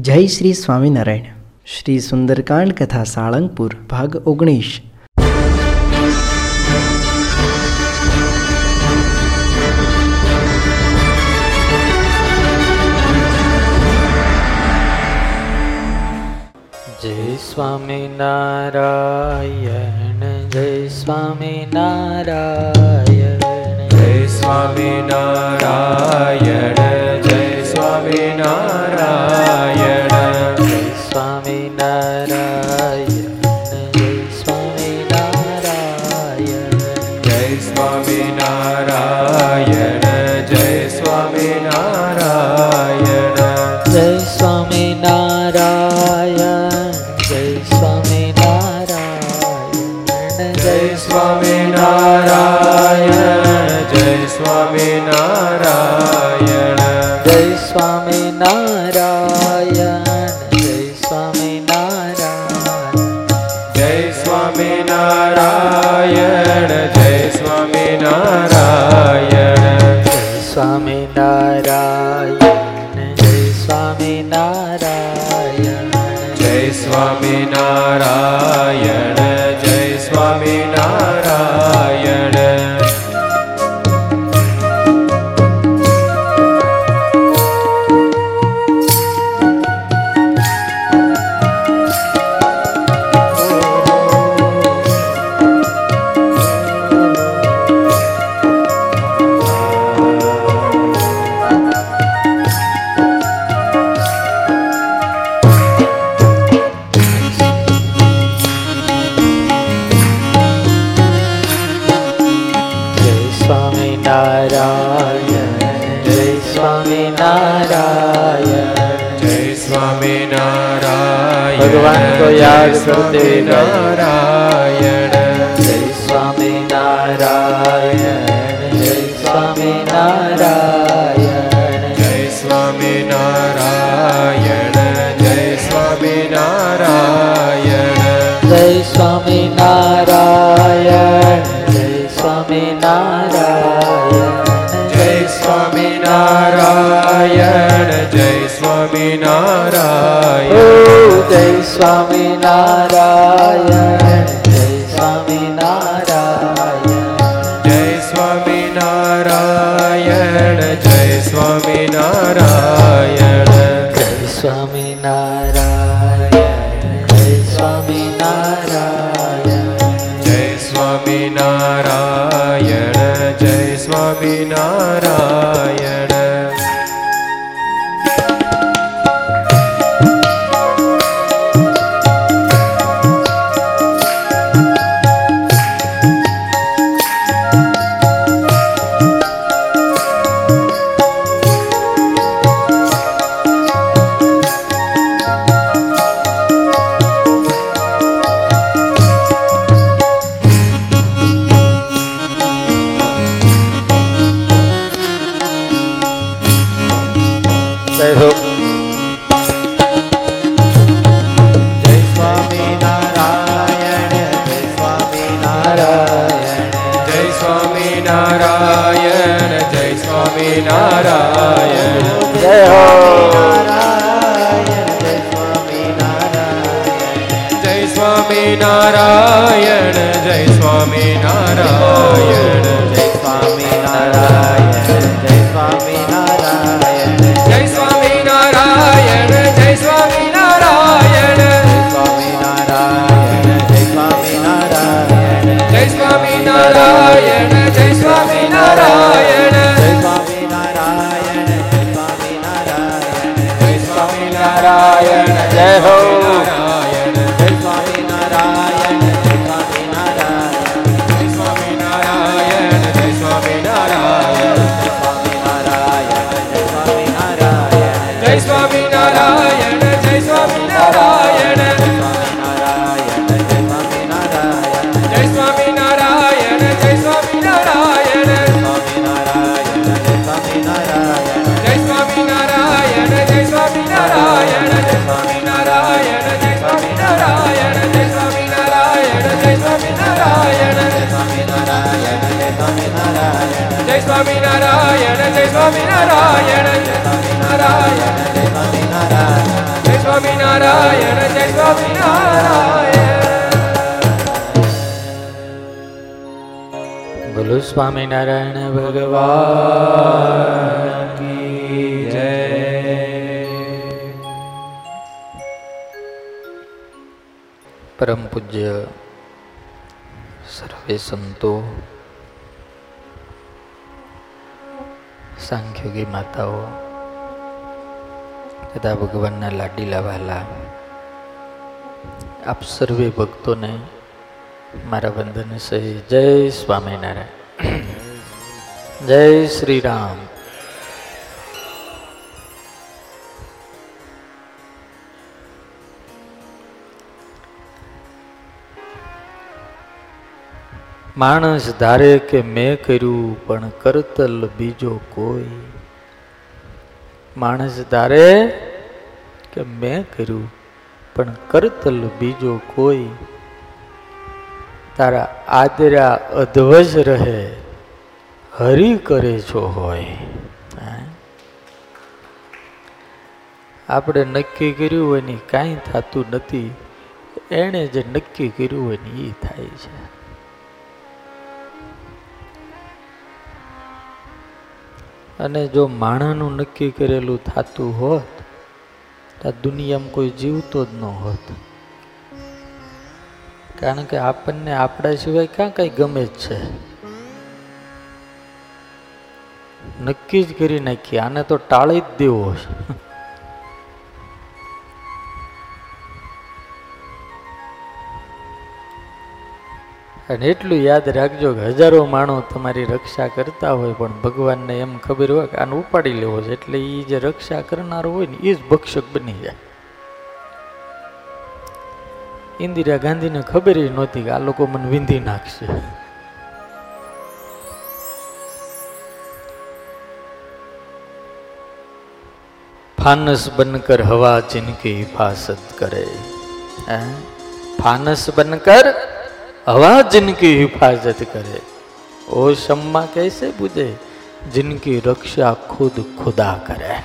જય શ્રી સ્વામિનારાયણ. શ્રી સુંદરકાંડ કથા સાળંગપુર, ભાગ ઓગણીસ. જય સ્વામિનારાયણ જય સ્વામિનારાયણ જય સ્વામિનારાયણ. ત્યાગ સ્મૃતિ નારાયણ. જય સ્વામી નારાયણ જય સ્વામી નારાયણ. જય સ્વામી નારાયણ જય સ્વામી નારાયણ. જય સ્વામી નારાયણ જય સ્વામી નારાયણ. જય સ્વામી નારાયણ જય સ્વામી નારાયણ. સ્વામિનારાયણ. સ્વામિનારાયણ જય સ્વામિનારાયણ જય સ્વામિનારાયણ જય ભગવાન પરમ પૂજ્ય સર્વે સંતો સાંખ્યોગી માતાઓ, તથા ભગવાનના લાડીલા વાલા આપ સર્વે ભક્તોને મારા વંદન સહી જય સ્વામિનારાયણ. જય શ્રી રામ. માણસ ધારે કે મેં કર્યું, પણ કરતલ બીજો કોઈ. માણસ ધારે કે મેં કર્યું, પણ કરતલ બીજો કોઈ. તારા આદરા અધવજ રહે, હરી કરે છો હોય. આપણે નક્કી કર્યું હોય ને કાંઈ થતું નથી, એણે જે નક્કી કર્યું હોય ને એ થાય છે. અને જો માણાનું નક્કી કરેલું થતું હોત, તો દુનિયામાં કોઈ જીવતો જ ન હોત. કારણ કે આપણને આપણા સિવાય ક્યાં કંઈ ગમે જ છે? નક્કી જ કરી નાખીએ. આને તો ટાળી જ દેવો છે. અને એટલું યાદ રાખજો કે હજારો માણસ તમારી રક્ષા કરતા હોય, પણ ભગવાનને એમ ખબર હોય કે આને ઉપાડી લેવો છે. એટલે એ જે રક્ષા કરનારો હોય ને એ જ ભક્ષક બની જાય. ઇન્દિરા ગાંધીને ખબર જ નહોતી કે આ લોકો મને વિંધી નાખશે. ફાનસ બનકર હવા ચિનકી હિફાસત કરે. ફાનસ બનકર हवा जिनकी हिफाजत करे ओ शम्मा कैसे बुझे जिनकी रक्षा खुद खुदा करे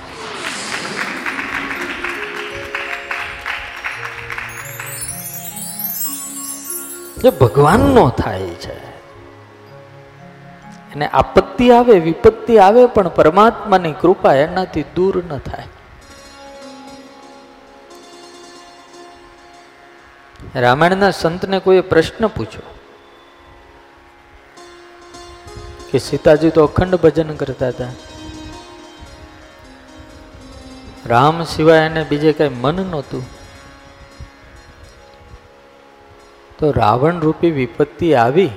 જે ભગવાનનો થાય છે અને આપત્તિ આવે વિપત્તિ આવે પણ પરમાત્માની કૃપા એનાથી દૂર ન થાય રામાયણના સંતને કોઈએ પ્રશ્ન પૂછ્યો? કે સીતાજી તો અખંડ ભજન કરતા હતા. રામ સિવાય એને બીજે કઈ મન નહોતું. તો રાવણ રૂપી વિપત્તિ આવી.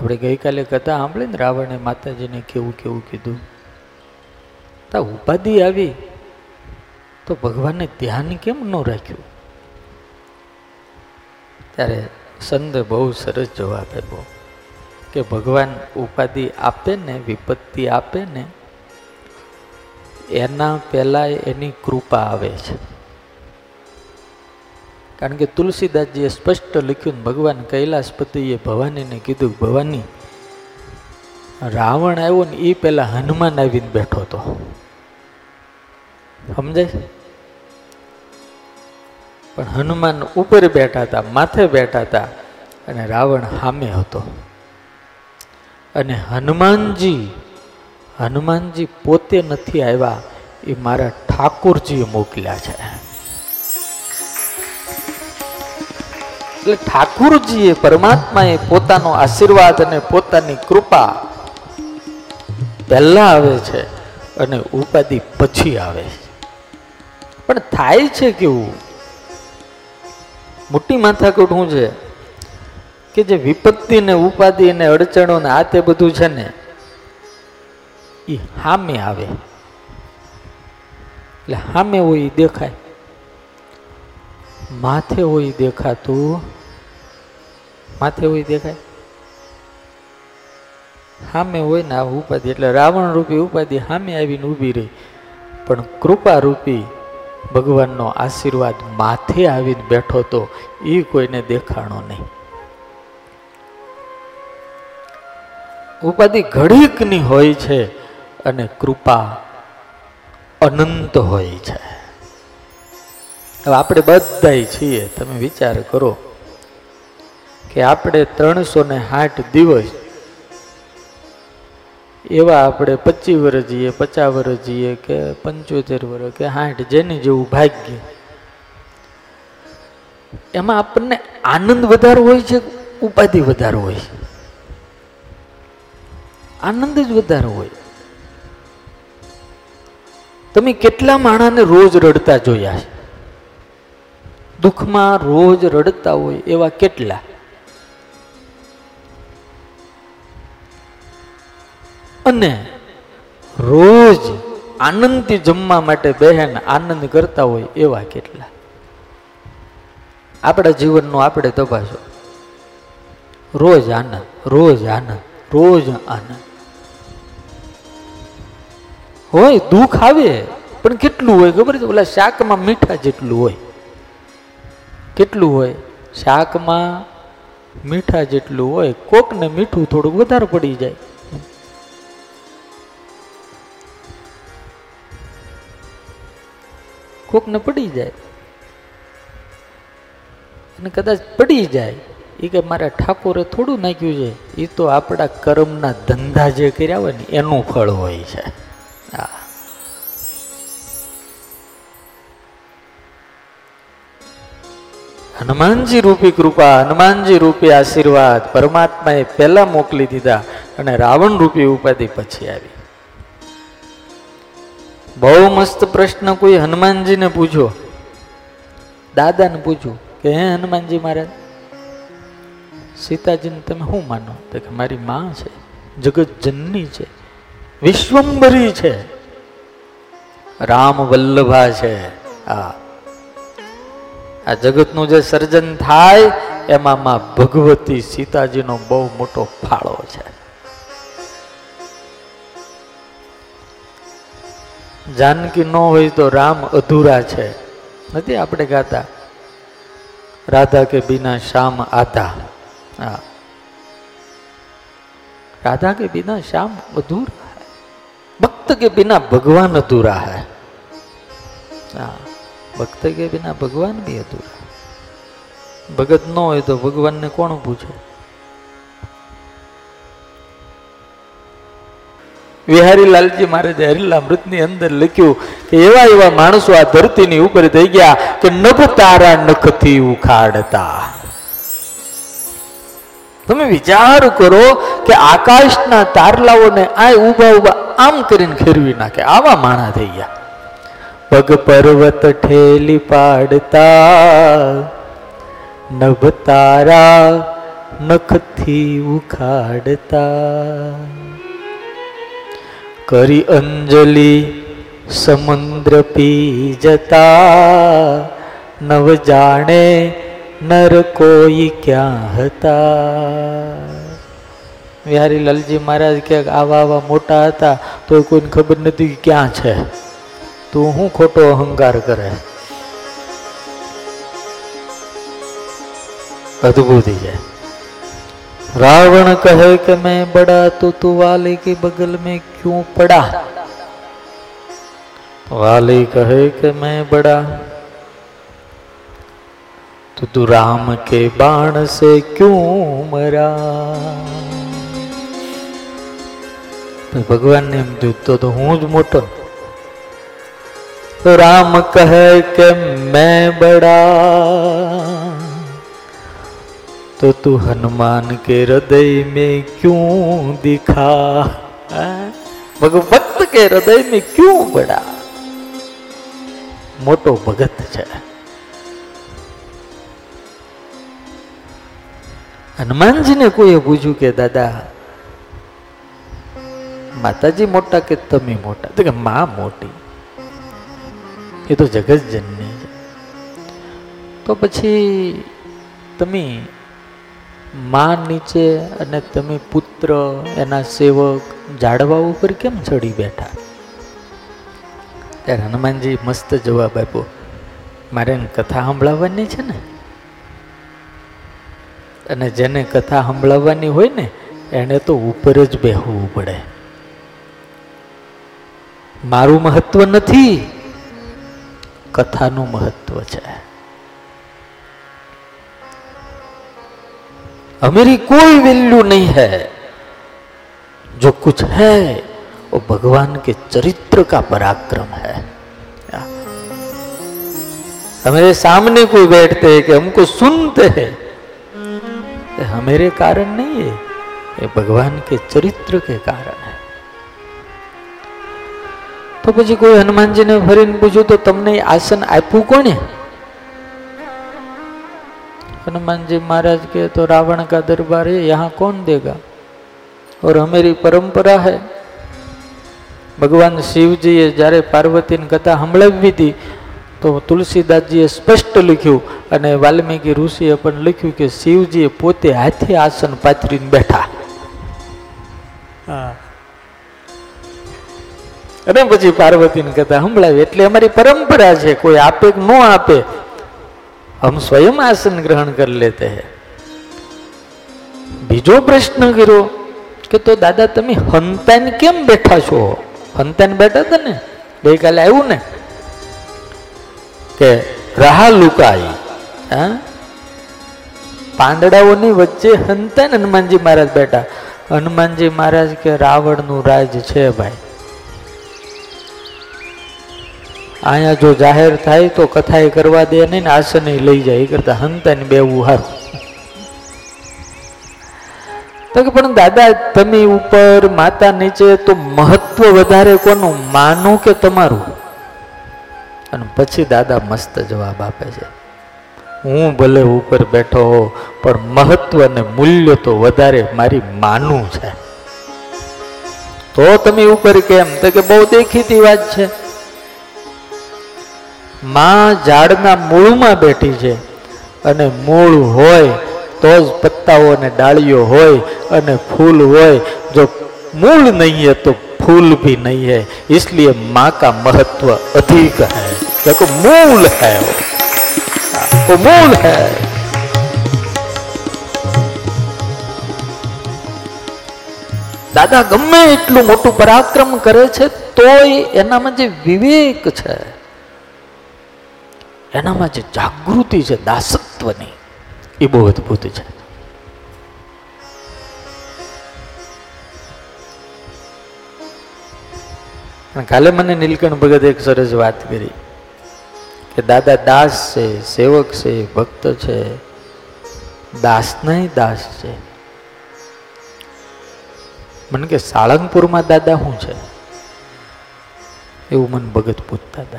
આપણે ગઈકાલે કથા સાંભળી ને રાવણે માતાજીને કેવું કેવું કીધું. તો ઉપાધિ આવી. તો ભગવાનને ધ્યાન કેમ ન રાખ્યું? ત્યારે સંત બહુ સરસ જવાબ આપ્યો કે ભગવાન ઉપાધિ આપે ને, વિપત્તિ આપે ને, એના પહેલા એની કૃપા આવે છે. કારણ કે તુલસીદાસજીએ સ્પષ્ટ લખ્યું ભગવાન કૈલાસપતિએ ભવાનીને કીધું ભવાની, રાવણ આવ્યો ને એ પહેલાં હનુમાન આવીને બેઠો હતો. સમજાય? પણ હનુમાન ઉપર બેઠા હતા, માથે બેઠા હતા અને રાવણ સામે હતો. અને હનુમાનજી હનુમાનજી પોતે નથી આવ્યા, એ મારા ઠાકોરજીએ મોકલ્યા છે. એટલે ઠાકુરજીએ પરમાત્માએ પોતાનો આશીર્વાદ અને પોતાની કૃપા પહેલા આવે છે અને ઉપાધિ પછી આવે છે. પણ થાય છે કેવું? મોટી માથાકૂટ શું છે? કે જે વિપત્તિ ને ઉપાધિ ને અડચણો ને આ તે બધું છે ને એ સામે આવે. એટલે સામે હોય એ દેખાય. માથે હોય દેખાતું. માથે હોય દેખાય? સામે હોય ને આ ઉપાધિ. એટલે રાવણ રૂપી ઉપાધિ સામે આવીને ઊભી રહી. પણ કૃપા રૂપી ભગવાનનો આશીર્વાદ માથે આવીને બેઠો તો એ કોઈને દેખાણો નહીં. ઉપાધિ ઘડીકની હોય છે અને કૃપા અનંત હોય છે. હવે આપણે બધાય છીએ, તમે વિચાર કરો કે આપણે ત્રણસો ને દિવસ એવા આપણે પચીસ વર્ષ જઈએ પચાસ વર્ષ જઈએ કે પંચોતેર વર્ષ કે સાઠ જેની જેવું ભાગ્ય. એમાં આપણને આનંદ વધારો હોય છે ઉપાધિ વધારો હોય? આનંદ જ વધારો હોય. તમે કેટલા માણાને રોજ રડતા જોયા? દુઃખમાં રોજ રડતા હોય એવા કેટલા? અને રોજ આનંદથી જમવા માટે બહેન આનંદ કરતા હોય એવા કેટલા. આપણા જીવનનો આપણે તપાસો. રોજ આનંદ રોજ આનંદ રોજ આનંદ. હોય, દુઃખ આવે, પણ કેટલું હોય ખબર છે? ઓલા શાકમાં મીઠા જેટલું હોય. કેટલું હોય? શાકમાં મીઠા જેટલું હોય. કોકને મીઠું થોડુંક વધારે પડી જાય. કોકને પડી જાય. અને કદાચ પડી જાય. એ કે મારા ઠાકોરે થોડું નાખ્યું છે. એ તો આપણા કર્મના ધંધા જે કર્યા હોય ને, એનું ફળ હોય છે. હા. હનુમાનજી રૂપી કૃપા, હનુમાનજી રૂપી આશીર્વાદ, પરમાત્માએ પહેલાં મોકલી દીધા અને રાવણ રૂપી ઉપાધિ પછી આવી. બહુ મસ્ત પ્રશ્ન કોઈ હનુમાનજીને પૂછો. દાદાને પૂછ્યું કે, હે હનુમાનજી મહારાજ, સીતાજીને તમે શું માનો? તો કે, મારી માં છે જગત જનની છે, વિશ્વંભરી છે રામ વલ્લભા છે. આ આ જગતનું જે સર્જન થાય, એમાં માં ભગવતી સીતાજીનો બહુ મોટો ફાળો છે. જાનકી ન હોય તો રામ અધૂરા છે. નથી આપણે ગાતા? રાધા કે બિના શામ આધા? હા. રાધા કે બિના શામ અધૂરા ભક્ત કે બિના ભગવાન અધૂરા હૈ. હા. ભક્ત કે બિના ભગવાન બી અધૂરા ભગત ન હોય તો ભગવાનને કોણ પૂછે? વિહારી લાલજી મહારાજે હરિલામૃતની અંદર લખ્યું કે એવા એવા માણસો આ ધરતીની ઉપર થઈ ગયા કે નભ તારા નખથી ઉખાડતા. તમે વિચાર કરો કે આકાશના તારલાઓને આ ઊભા ઊભા આમ કરીને ખેરવી નાખે, આવા માણા થઈ ગયા. પગ પર્વત ઠેલી પાડતા નભ તારા નખથી ઉખાડતા. કરી અંજલિ, સમુદ્ર પી જતા, નવ જાણે નર કોઈ ક્યાં હતા? વિહારી લાલજી મહારાજ ક્યાંક આવા આવા મોટા હતા તો કોઈને ખબર નથી કે ક્યાં છે. તું હું ખોટો અહંકાર કરે? અદભુત છે. रावण कहे कि मैं बड़ा तो तू वाले के बगल में क्यों पड़ा वाले कहे कि मैं बड़ा तो तू राम के बाण से क्यों मरा તો ભગવાનને એમ જોતો તો હું જ મોટો તો રામ કહે કે મેં બડા तो तू हनुमान के हृदय में क्यों दिखा भगवत के हृदय में क्यों बड़ा મોટો ભગત છે હનુમાનજીને કોઈએ પૂછ્યું કે દાદા માતાજી મોટા કે તમે મોટા તો કે માં મોટી એ તો જગત જનની છે તો પછી તમે માં નીચે અને તમે પુત્ર, એના સેવક ઝાડવા ઉપર કેમ ચડી બેઠા? ત્યારે હનુમાનજી મસ્ત જવાબ આપ્યો. મારે કથા સંભળાવવાની છે ને? અને જેને કથા સંભળાવવાની હોય ને, એને તો ઉપર જ બેહવું પડે. મારું મહત્વ નથી. કથાનું મહત્વ છે. हमारी कोई वैल्यू नहीं है जो कुछ है वो भगवान के चरित्र का पराक्रम है हमारे सामने कोई बैठते हैं कि हमको सुनते हैं ये हमारे कारण नहीं है ये भगवान के चरित्र के कारण है તો પછી કોઈ હનુમાનજીને ફરીને પૂછ્યું તો તમને આસન આપ્યું કોને हनुमान जी महाराज के तो रावण का दरबार है यहाँ कौन देगा और हमारी परंपरा है ભગવાન શિવજીએ જ્યારે પાર્વતીની કથા સંભળાવી હતી તો તુલસીદાસજીએ સ્પષ્ટ લખ્યું અને વાલ્મીકી ઋષિએ પણ લખ્યું કે શિવજીએ પોતે હાથે આસન પાથરીને બેઠા અને પછી પાર્વતીની કથા સંભળાવી એટલે અમારી પરંપરા છે કોઈ આપે કે ન આપે हम स्वयं आसन ग्रहण कर लेते हैं બીજો પ્રશ્ન કર્યો કે તો દાદા તમે હંતાન કેમ બેઠા છો હંતાન બેઠા હતા ને ગઈકાલે આવ્યું ને કે રાહા લુકાઈ હા પાંદડાઓની વચ્ચે હંતાન હનુમાનજી મહારાજ બેઠા હનુમાનજી મહારાજ કે રાવણનું રાજ છે ભાઈ અહીંયા જો જાહેર થાય તો કથા કરવા દે નહીં ને આસને લઈ જાય. એ કરતા હંતાને બેવું સારું તો કે પણ દાદા, તમે ઉપર માતા નીચે તો મહત્વ વધારે કોનું? માનું કે તમારું? અને પછી દાદા મસ્ત જવાબ આપે છે. હું ભલે ઉપર બેઠો હો પણ મહત્વ અને મૂલ્ય તો વધારે મારી માનું છે. તો તમે ઉપર કેમ? તો કે બહુ દેખીતી વાત છે. માં ઝાડના મૂળમાં બેઠી છે અને મૂળ હોય તો જ પત્તાઓ અને ડાળીઓ હોય અને ફૂલ હોય જો मूल नहीं है तो फूल भी नहीं है इसलिए माँ का महत्व अधिक है देखो मूल है वो वो मूल है દાદા ગમે એટલું મોટું પરાક્રમ કરે છે તોય એનામાં જે વિવેક છે એનામાં જે જાગૃતિ છે દાસત્વની, એ બહુ અદભુત છે. કાલે મને નીલકંઠ ભગત એક સરસ વાત કરી કે, દાદા, દાસ છે, સેવક છે, ભક્ત છે, દાસ નહીં, દાસ છે. મને કે, સાળંગપુરમાં દાદા શું છે? એવું મને ભગત પૂછતા હતા.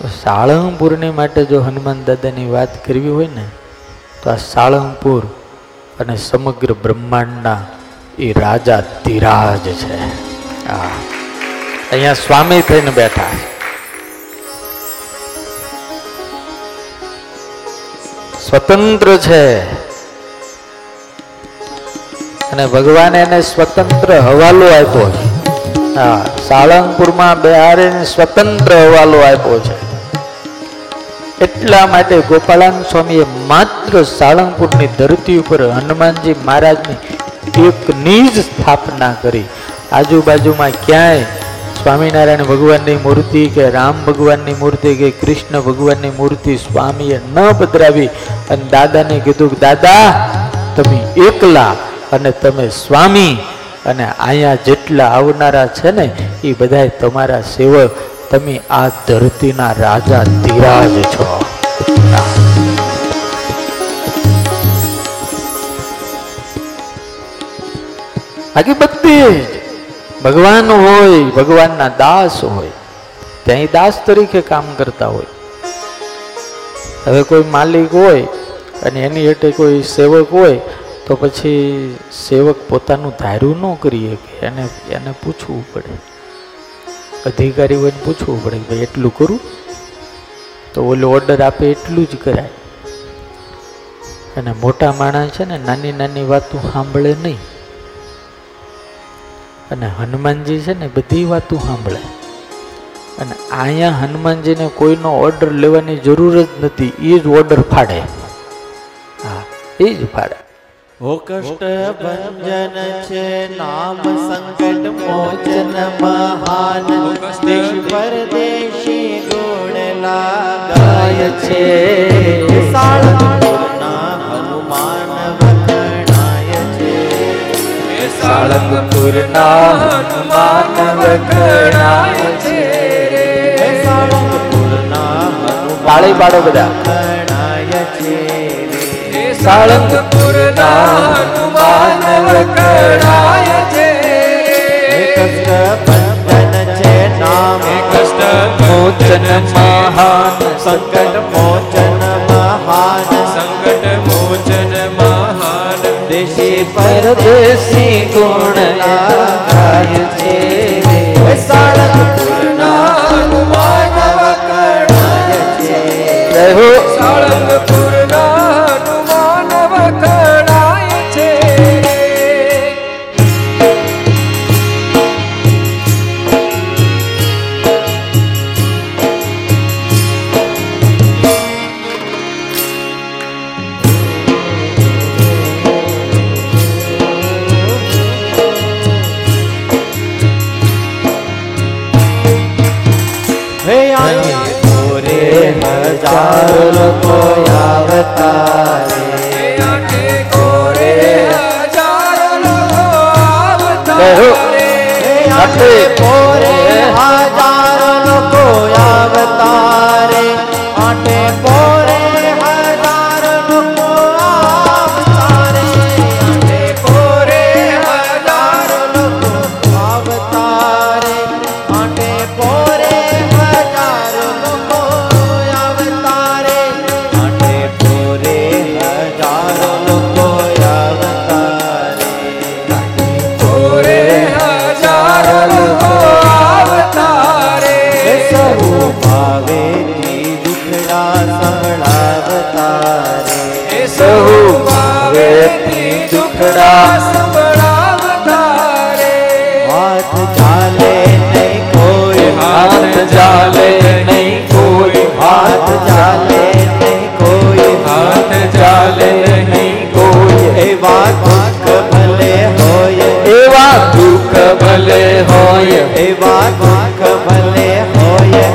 તો સાળંગપુરની માટે જો હનુમાન દાદાની વાત કરવી હોય ને, તો આ સાળંગપુર અને સમગ્ર બ્રહ્માંડના એ રાજા ધીરાજ છે. અહીંયા સ્વામી થઈને બેઠા સ્વતંત્ર છે. અને ભગવાને એને સ્વતંત્ર હવાલો આપ્યો છે. હા, સાળંગપુરમાં બિહારીને સ્વતંત્ર હવાલો આપ્યો છે. એટલા માટે ગોપાળાન સ્વામીએ માત્ર સાળંગપુરની ધરતી ઉપર હનુમાનજી મહારાજની એકની જ સ્થાપના કરી. આજુબાજુમાં ક્યાંય સ્વામિનારાયણ ભગવાનની મૂર્તિ કે રામ ભગવાનની મૂર્તિ કે કૃષ્ણ ભગવાનની મૂર્તિ સ્વામીએ ન પધરાવી અને દાદાને કીધું કે, દાદા, તમે એકલા અને તમે સ્વામી અને અહીંયા જેટલા આવનારા છે ને, એ બધા તમારા સેવક તમે આ ધરતીના રાજા ધીરાજ છો. બાકી બધી ભગવાન હોય, ભગવાનના દાસ હોય ત્યાં દાસ તરીકે કામ કરતા હોય. હવે કોઈ માલિક હોય અને એની હેઠે કોઈ સેવક હોય, તો પછી સેવક પોતાનું ધાર્યું ન કરીએ કે એને એને પૂછવું પડે. અધિકારી હોય પૂછવું પડે ભાઈ એટલું કરું? તો ઓલો ઓર્ડર આપે એટલું જ કરાય. અને મોટા માણસ છે ને નાની નાની વાતો સાંભળે નહીં. અને હનુમાનજી છે ને બધી વાતો સાંભળે. અને અહીંયા હનુમાનજીને કોઈનો ઓર્ડર લેવાની જરૂર જ નથી એ જ ઓર્ડર ફાડે. હા એ જ ફાડે. હો કષ્ટ ભંજન છે નામ સંકટ મોચન મહાન. દેશ પરદેશી ગુણ લાગાય છે. સાળંગપુરના હનુમાન વખણાય છે. સાળંગપુરના હનુમાન વખણાય છે. સાળંગપુરના હનુમાન પાડો બધા. વખણાય છે. સાળંગપુર હનુમાન વકરાય છે. કષ્ટ બંધન છે નામે. કષ્ટ મોચન મહાન સંકટ મોચન મહાન. સંકટ મોચન મહાન. દેશી પરદેશી ગુણ ગાય છે. સાળંગપુર હનુમાન વકરાય છે. સાળંગપુર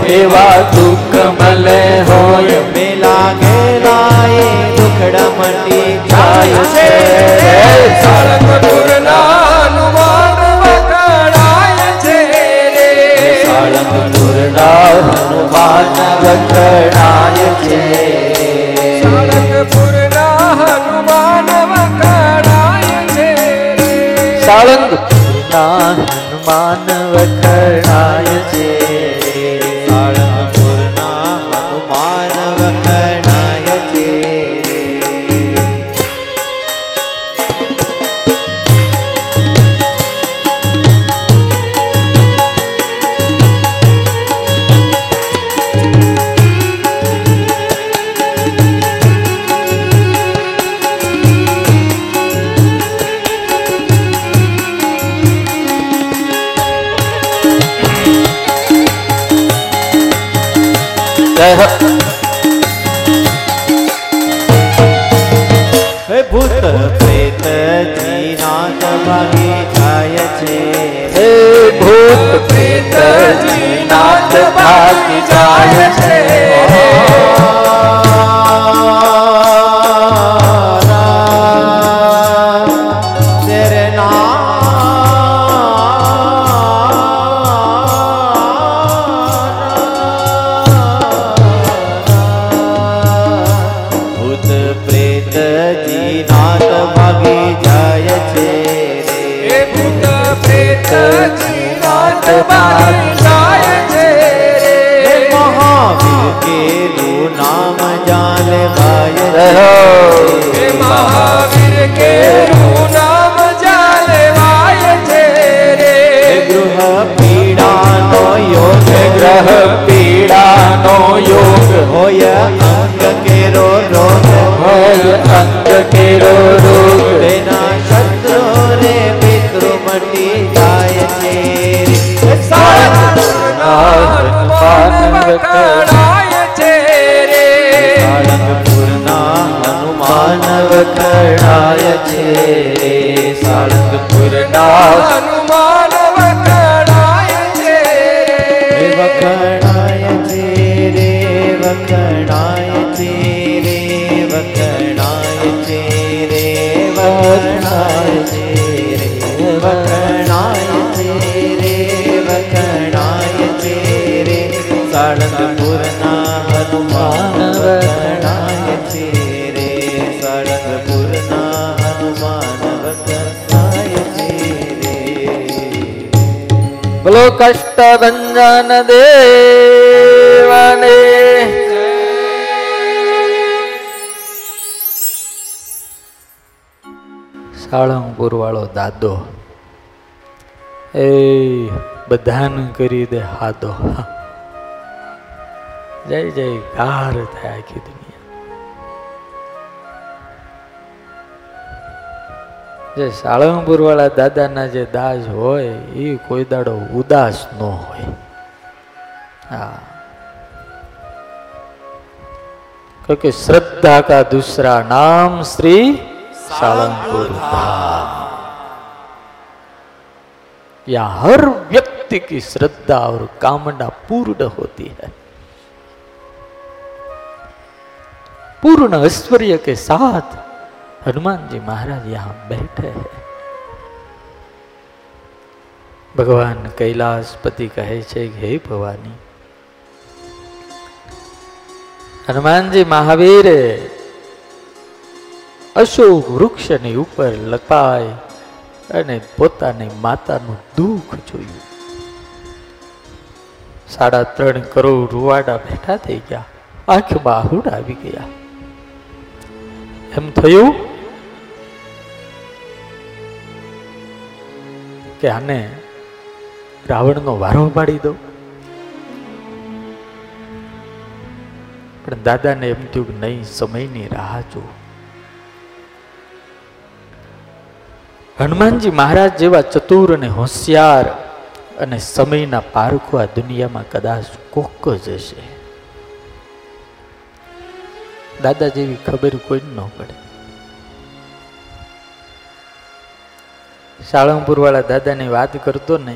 એવા દુઃખ મલે હોય. પેલા ઘેરાએ દુખડા મટી જાય છે. સળક દુર્નાનુમાન વખડાય છે રે. સળક દુર્ના હનુમાન વખડાય છે સાળંગ હનુમાન વખડાય जय हो વખણાય છે રે. સાળંગપુરના હનુમાન વખણાય છે રે. સાળંગપુરના હનુમાન વખણાય છે રે. વખણાય છે રે વખણાય છે રે વખણાય છે રે વખણાય છે સાળંગપુરના હનુમાન વખણાય છે રે સાળંગપુરના હનુમાન વખણાય છે રે બોલો કષ્ટ ભંજન દેવને. સાળંગપુર વાળો દાદો, એ બધાને કરી દે હાદો. જય જય કાર થાય આખી દુનિયા જે સાળંગપુર વાળા દાદાના જે દાસ હોય એ કોઈ દાડો ઉદાસ ન હોય હા क्योंकि श्रद्धा का दूसरा नाम श्री सालंगपुर धाम यहाँ हर व्यक्ति की श्रद्धा और कामना पूर्ण होती है पूर्ण ऐश्वर्य के साथ हनुमान जी महाराज यहाँ बैठे हैं ભગવાન કૈલાસપતિ કહે છે કે હે ભવાની હનુમાનજી મહાવીરે અશોક વૃક્ષની ઉપર લપાય અને પોતાની માતાનું દુઃખ જોયું સાડા ત્રણ કરોડ રૂવાડા બેઠા થઈ ગયા આંખમાં આહુડ આવી ગયા એમ થયું કે આને રાવણનો વારો પાડી દો પણ દાદાને એમ થયું કે નહીં, સમયની રાહ જો હનુમાનજી મહારાજ જેવા ચતુર અને હોશિયાર અને સમયના પારખો આ દુનિયામાં કદાચ કોક જ હશે. દાદા જેવી ખબર કોઈ ન પડે. સાળંગપુર વાળા દાદાની વાત કરતો ને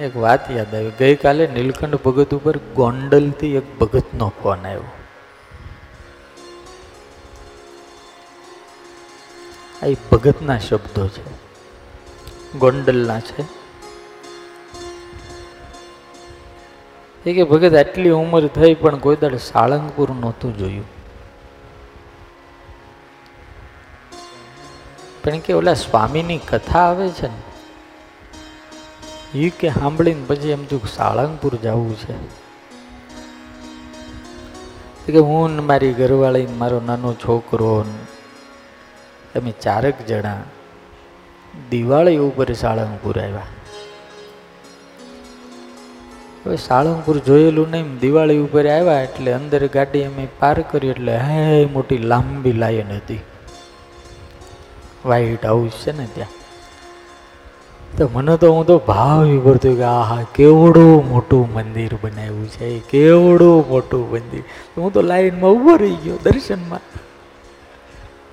એક વાત યાદ આવી. ગઈકાલે નીલકંઠ ભગત ઉપર ગોંડલથી એક ભગતનો ફોન આવ્યો. આ ભગતના શબ્દો છે. ગોંડલના છે. એ કે ભગત આટલી ઉંમર થઈ પણ કોઈ દાડે સાળંગપુર નહોતું જોયું. પણ કે ઓલા સ્વામીની કથા આવે છે ને એ કે સાંભળીને પછી એમ કે સાળંગપુર જવું છે. કે હું ને મારી ઘરવાળી મારો નાનો છોકરો અમે ચારક જણા દિવાળી ઉપર સાળંગપુર આવ્યા. હવે સાળંગપુર જોયેલું નહીં, દિવાળી ઉપર આવ્યા એટલે અંદર ગાડી અમે પાર કરી એટલે હે, મોટી લાંબી લાઈન હતી. વ્હાઈટ હાઉસ છે ને ત્યાં. તો મને તો હું તો ભાવ વિભરતો કે આહા, કેવડું મોટું મંદિર બનાવ્યું છે, કેવડું મોટું મંદિર. હું તો લાઈનમાં ઊભો રહી ગયો દર્શનમાં.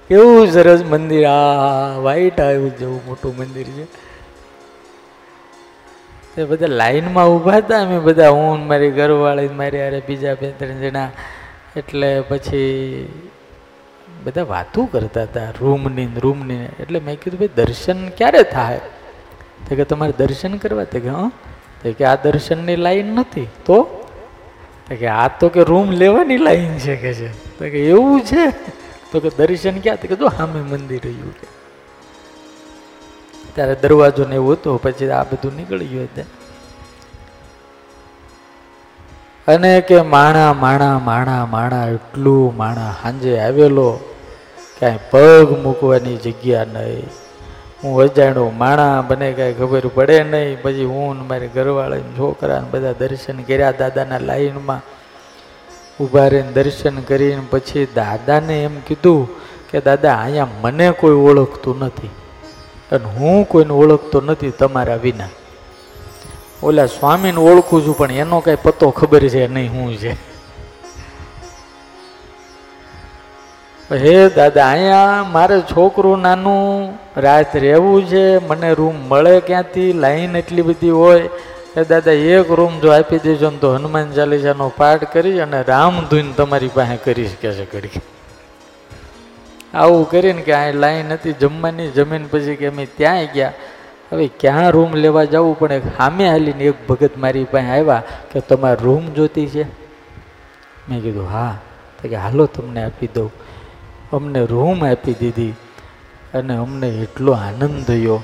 કેવું સરસ મંદિર આ વ્હાઈટ આવ્યું જેવું મોટું મંદિર છે. તે બધા લાઈનમાં ઊભા હતા, અમે બધા, હું મારી ઘરવાળી મારી અરે બીજા બે ત્રણ જણા. એટલે પછી બધા વાતો કરતા હતા, રૂમની રૂમની. એટલે મેં કીધું, ભાઈ, દર્શન ક્યારે થાય? તો કે, તમારે દર્શન કરવા? તો કે, હં. તો કે, આ દર્શનની લાઈન નથી. તો? કે, આ તો કે રૂમ લેવાની લાઈન છે કે છે? તો કે, એવું છે? તો કે, દર્શન ક્યાં? તો કે, જો સામે મંદિર રહ્યું કે ત્યારે દરવાજો ને એવું હતો, પછી આ બધું નીકળી ગયું હતું અને કે, માણા માણા માણા માણા, એટલું માણા સાંજે આવેલો કાંઈ પગ મૂકવાની જગ્યા નહીં. હું અજાણ્યો માણા બને કાંઈ ખબર પડે નહીં. પછી હું ને મારી ઘરવાળી છોકરાને બધા દર્શન કર્યા દાદાના લાઈનમાં. ઊભા રહીને દર્શન કરીને પછી દાદાને એમ કીધું કે, દાદા, અહીંયા મને કોઈ ઓળખતું નથી. અને હું કોઈને ઓળખતો નથી તમારા વિના. ઓલા સ્વામીને ઓળખું છું, પણ એનો કાંઈ પતો ખબર છે નહીં શું છે. હે દાદા, અહીંયા મારે છોકરું નાનું રાત રહેવું છે, મને રૂમ મળે ક્યાંથી? લાઈન એટલી બધી હોય. એ દાદા, એક રૂમ જો આપી દેજો ને તો હનુમાન ચાલીસાનો પાઠ કરી અને રામ ધૂન તમારી પાસે કરી શકે છે ઘડી આવું કરીને કે અહીં લાઈન હતી, જમવાની જમીન પછી કે અમે ત્યાં ગયા. હવે ક્યાં રૂમ લેવા જવું? પણ એક સામે હાલીને એક ભગત મારી પાસે આવ્યા કે, તમારે રૂમ જોતી છે? મેં કીધું, હા. તો કે, હાલો, તમને આપી દઉં. અમને રૂમ આપી દીધી અને અમને એટલો આનંદ થયો.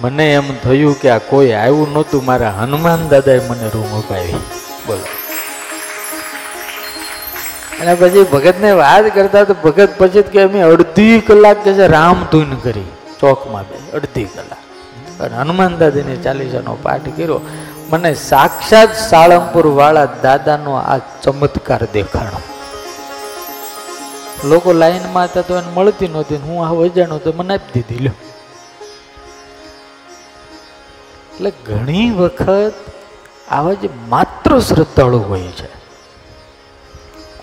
મને એમ થયું કે આ કોઈ આવ્યું નહોતું. મારા હનુમાન દાદાએ મને રૂમ અપાવી. બોલો. અને પછી ભગતને વાત કરતા તો ભગત પછી કે અમે અડધી કલાક કે છે રામ ધૂન કરી. ચોકમાં બે, અડધી કલાક. અને હનુમાન દાદીને ચાલીસાનો પાઠ કર્યો. મને સાક્ષાત સાળંગપુર વાળા દાદાનો આ ચમત્કાર દેખાણો. લોકો લાઈનમાં હતા તો એને મળતી નહોતી હું આ વજાણું તો મને આપી દીધી લો એટલે ઘણી વખત આવા જે માત્ર શ્રદ્ધાળુ હોય છે,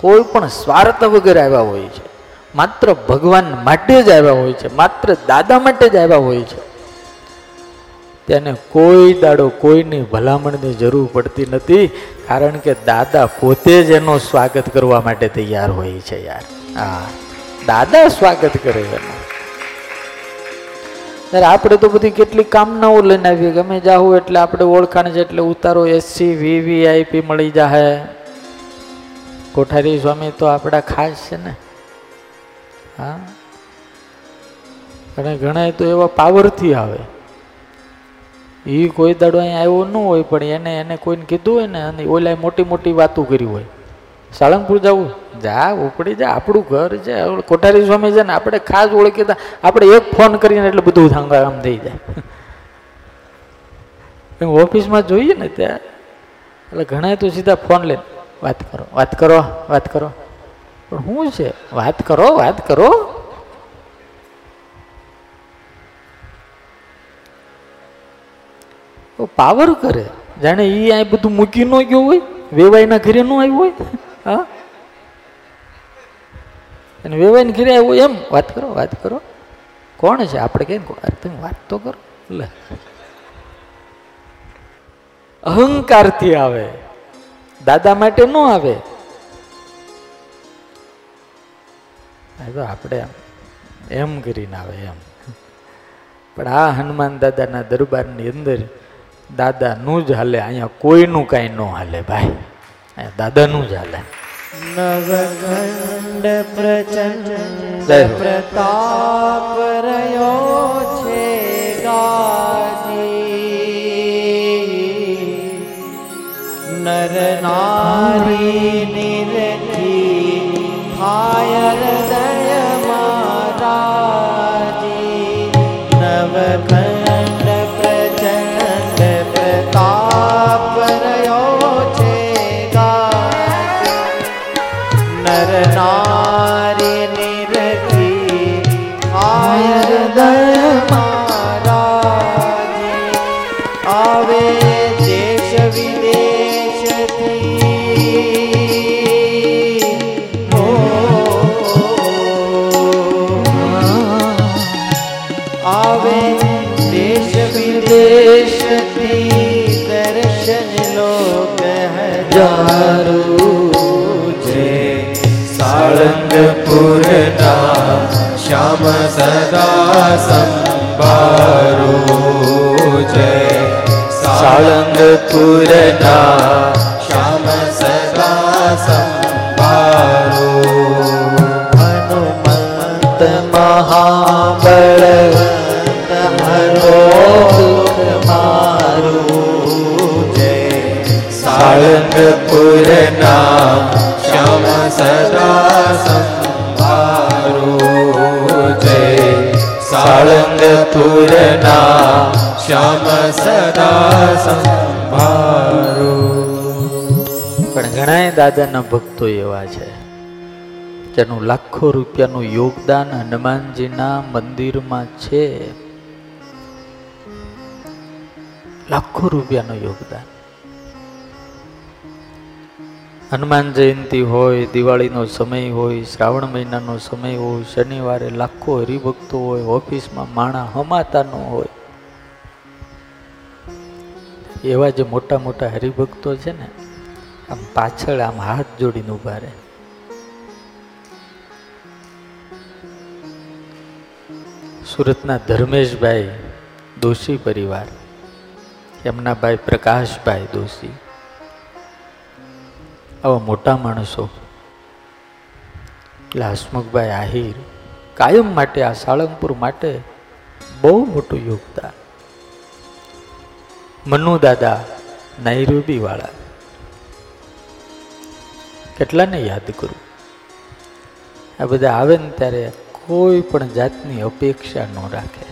કોઈ પણ સ્વાર્થ વગર આવ્યા હોય છે, માત્ર ભગવાન માટે જ આવ્યા હોય છે, માત્ર દાદા માટે જ આવ્યા હોય છે, તેને કોઈ દાડો કોઈની ભલામણની જરૂર પડતી નથી, કારણ કે દાદા પોતે જ એનો સ્વાગત કરવા માટે તૈયાર હોય છે યાર. હા. દાદા સ્વાગત કરે એનું ત્યારે આપણે તો બધી કેટલી કામનાઓ લઈને આવીએ ગમે જાવું એટલે આપણે ઓળખાણ છે એટલે ઉતારો એસસી વીવીઆઈપી મળી જાહે. કોઠારી સ્વામી તો આપણા ખાસ છે ને. હા. અને ઘણા તો એવા પાવરથી આવે. એ કોઈ દાડો અહીંયા આવ્યો ન હોય પણ એને એને કોઈને કીધું હોય ને અને ઓલા મોટી મોટી વાતો કરી હોય. સાળંગપુર જવું? જા, ઉપડી જા. આપણું ઘર છે. કોઠારી સ્વામી છે ને, આપણે ખાસ ઓળખીતા. આપણે એક ફોન કરીને એટલે બધું થાંગા આમ થઈ જાય. ઓફિસમાં જોઈએ ને ત્યાં. એટલે ઘણા તો સીધા ફોન લે. વાત કરો વાત કરો વાત કરો. પણ શું છે? વાત કરો વાત કરો. પાવર કરે. જાણે એ આ બધું મૂકી ન ગયું હોય? વેવાઈના ઘરે ન આવ્યું હોય? હા? અને વેવાઈને ઘરે એમ? વાત કરો વાત કરો. કોણ છે? આપણે કેમ તમે વાત તો કરો. લે. અહંકારથી આવે. દાદા માટે ન આવે. તો આપણે એમ કરીને આવે એમ. પણ આ હનુમાન દાદાના દરબારની અંદર દાદાનું જ હાલે. અહીંયા કોઈનું કાંઈ ન હાલે ભાઈ. દાદાનું જ હાલે નવખંડ પ્રચંડ. પ્રતાપ રહ્યો છે ગાજી નર નારી નિરખી થાય હજારો છે. સાળંગપુરના શ્યામ સદા સંભારો છે. સાળંગપુરના શ્યામ સદા સંભારો. હનુમંત મહાબળવંત સાળંગપુરના શ્યામ સદા સંભારો જય શ્યામ સદા સંભારો પણ ઘણાય દાદાના ભક્તો એવા છે, જેનું લાખો રૂપિયાનું યોગદાન હનુમાનજીના મંદિરમાં છે. લાખો રૂપિયાનું યોગદાન. હનુમાન જયંતિ હોય, દિવાળીનો સમય હોય, શ્રાવણ મહિનાનો સમય હોય, શનિવારે લાખો હરિભક્તો હોય, ઓફિસમાં માણા હમાતા ન હોય. એવા જે મોટા મોટા હરિભક્તો છે ને, આમ પાછળ આમ હાથ જોડીને ઊભા રહે. સુરતના ધર્મેશભાઈ દોશી પરિવાર, એમના ભાઈ પ્રકાશભાઈ દોશી. આવા મોટા માણસો. એટલે હસમુખભાઈ આહિર કાયમ માટે આ સાળંગપુર માટે બહુ મોટું યોગદાન. મનુ દાદા વાળા કેટલાને યાદ કરું? આ બધા આવે ને ત્યારે કોઈ પણ જાતની અપેક્ષા ન રાખે.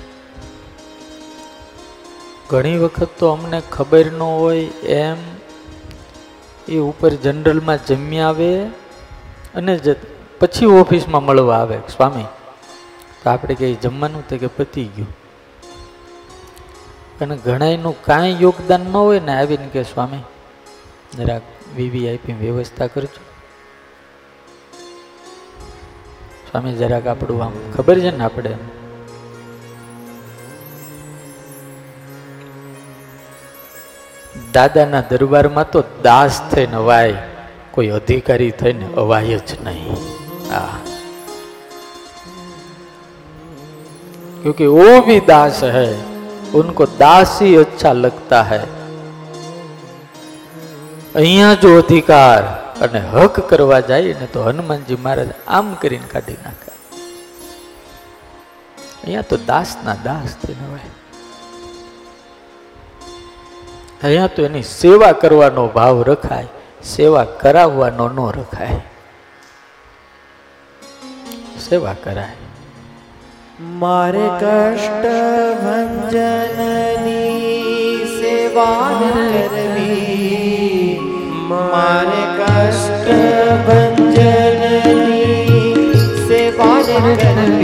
ઘણી વખત તો અમને ખબર ન હોય એમ એ ઉપર જનરલમાં જમી આવે અને જ પછી ઓફિસમાં મળવા આવે. સ્વામી, તો આપણે કંઈ જમવાનું તો કે પતી ગયું. અને ઘણાયનું કાંઈ યોગદાન ન હોય ને આવીને કે સ્વામી જરાક વીવીઆઈપી વ્યવસ્થા કરજો. સ્વામી, જરાક આપણું આમ ખબર છે ને આપણે? દાદાના દરબારમાં તો દાસ થઈને અવાય કોઈ અધિકારી થઈને અવાય જ નહીં આ क्योंकि वो भी दास है उनको दास ही अच्छा लगता है અહીંયા જો અધિકાર અને હક કરવા જાય ને તો હનુમાનજી મહારાજ આમ કરીને કાઢી નાખે અહીંયા તો દાસના દાસ થઈને હોય અહીંયા તો એની સેવા કરવાનો ભાવ રખાય, સેવા કરાવવાનો ન રખાય. સેવા કરાય. મારે કષ્ટ ભંજનની સેવા કરવી. મારે કષ્ટ ભંજનની સેવા કરવી.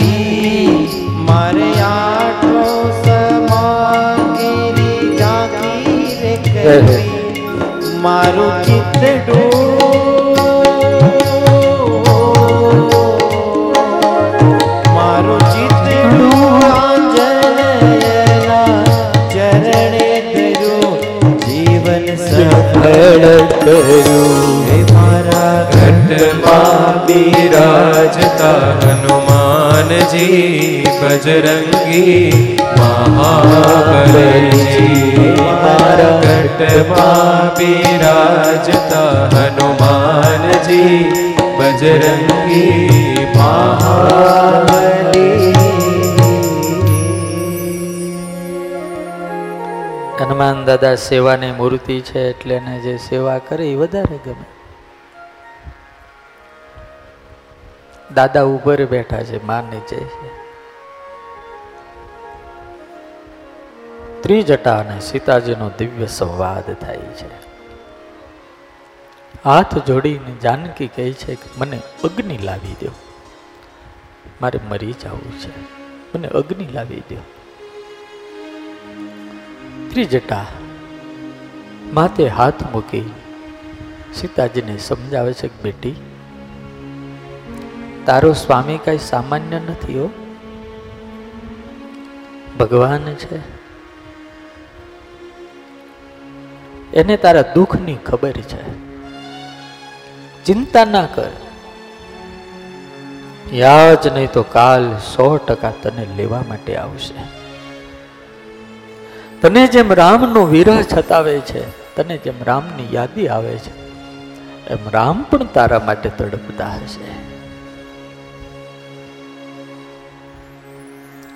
જાગીર કરવી મારું ચિત્ત મારું ચિત્તડું ચરણે ધર્યું જીવન સફળ કર્યું. મારા ઘટમાં બિરાજતા હનુમાનજી બજરંગી મહાબલજી મારા ઘટમાં બિરાજતા હનુમાનજી બજરંગી હનુમાન દાદા સેવાની મૂર્તિ છે એટલે એને જે સેવા કરે એ વધારે ગમે. દાદા ઉપર બેઠા છે, માં નીચે છે. ત્રિજટા અને સીતાજીનો દિવ્ય સંવાદ થાય છે. હાથ જોડીને જાનકી કહે છે કે, મને અગ્નિ લાવી દો મારે મરી જવું છે. મને અગ્નિ લાવી દો ત્રિજટા માથે હાથ મૂકી સીતાજીને સમજાવે છે કે, બેટી તારો સ્વામી કઈ સામાન્ય નથી હો. ભગવાન છે. એને તારા દુઃખની ખબર છે. ચિંતા ના કર. યાજ નહીં તો કાલ સો ટકા તને લેવા માટે આવશે. તને જેમ રામનો વિરહ છતાવે છે, તને જેમ રામની યાદી આવે છે, એમ રામ પણ તારા માટે તડપતા હશે.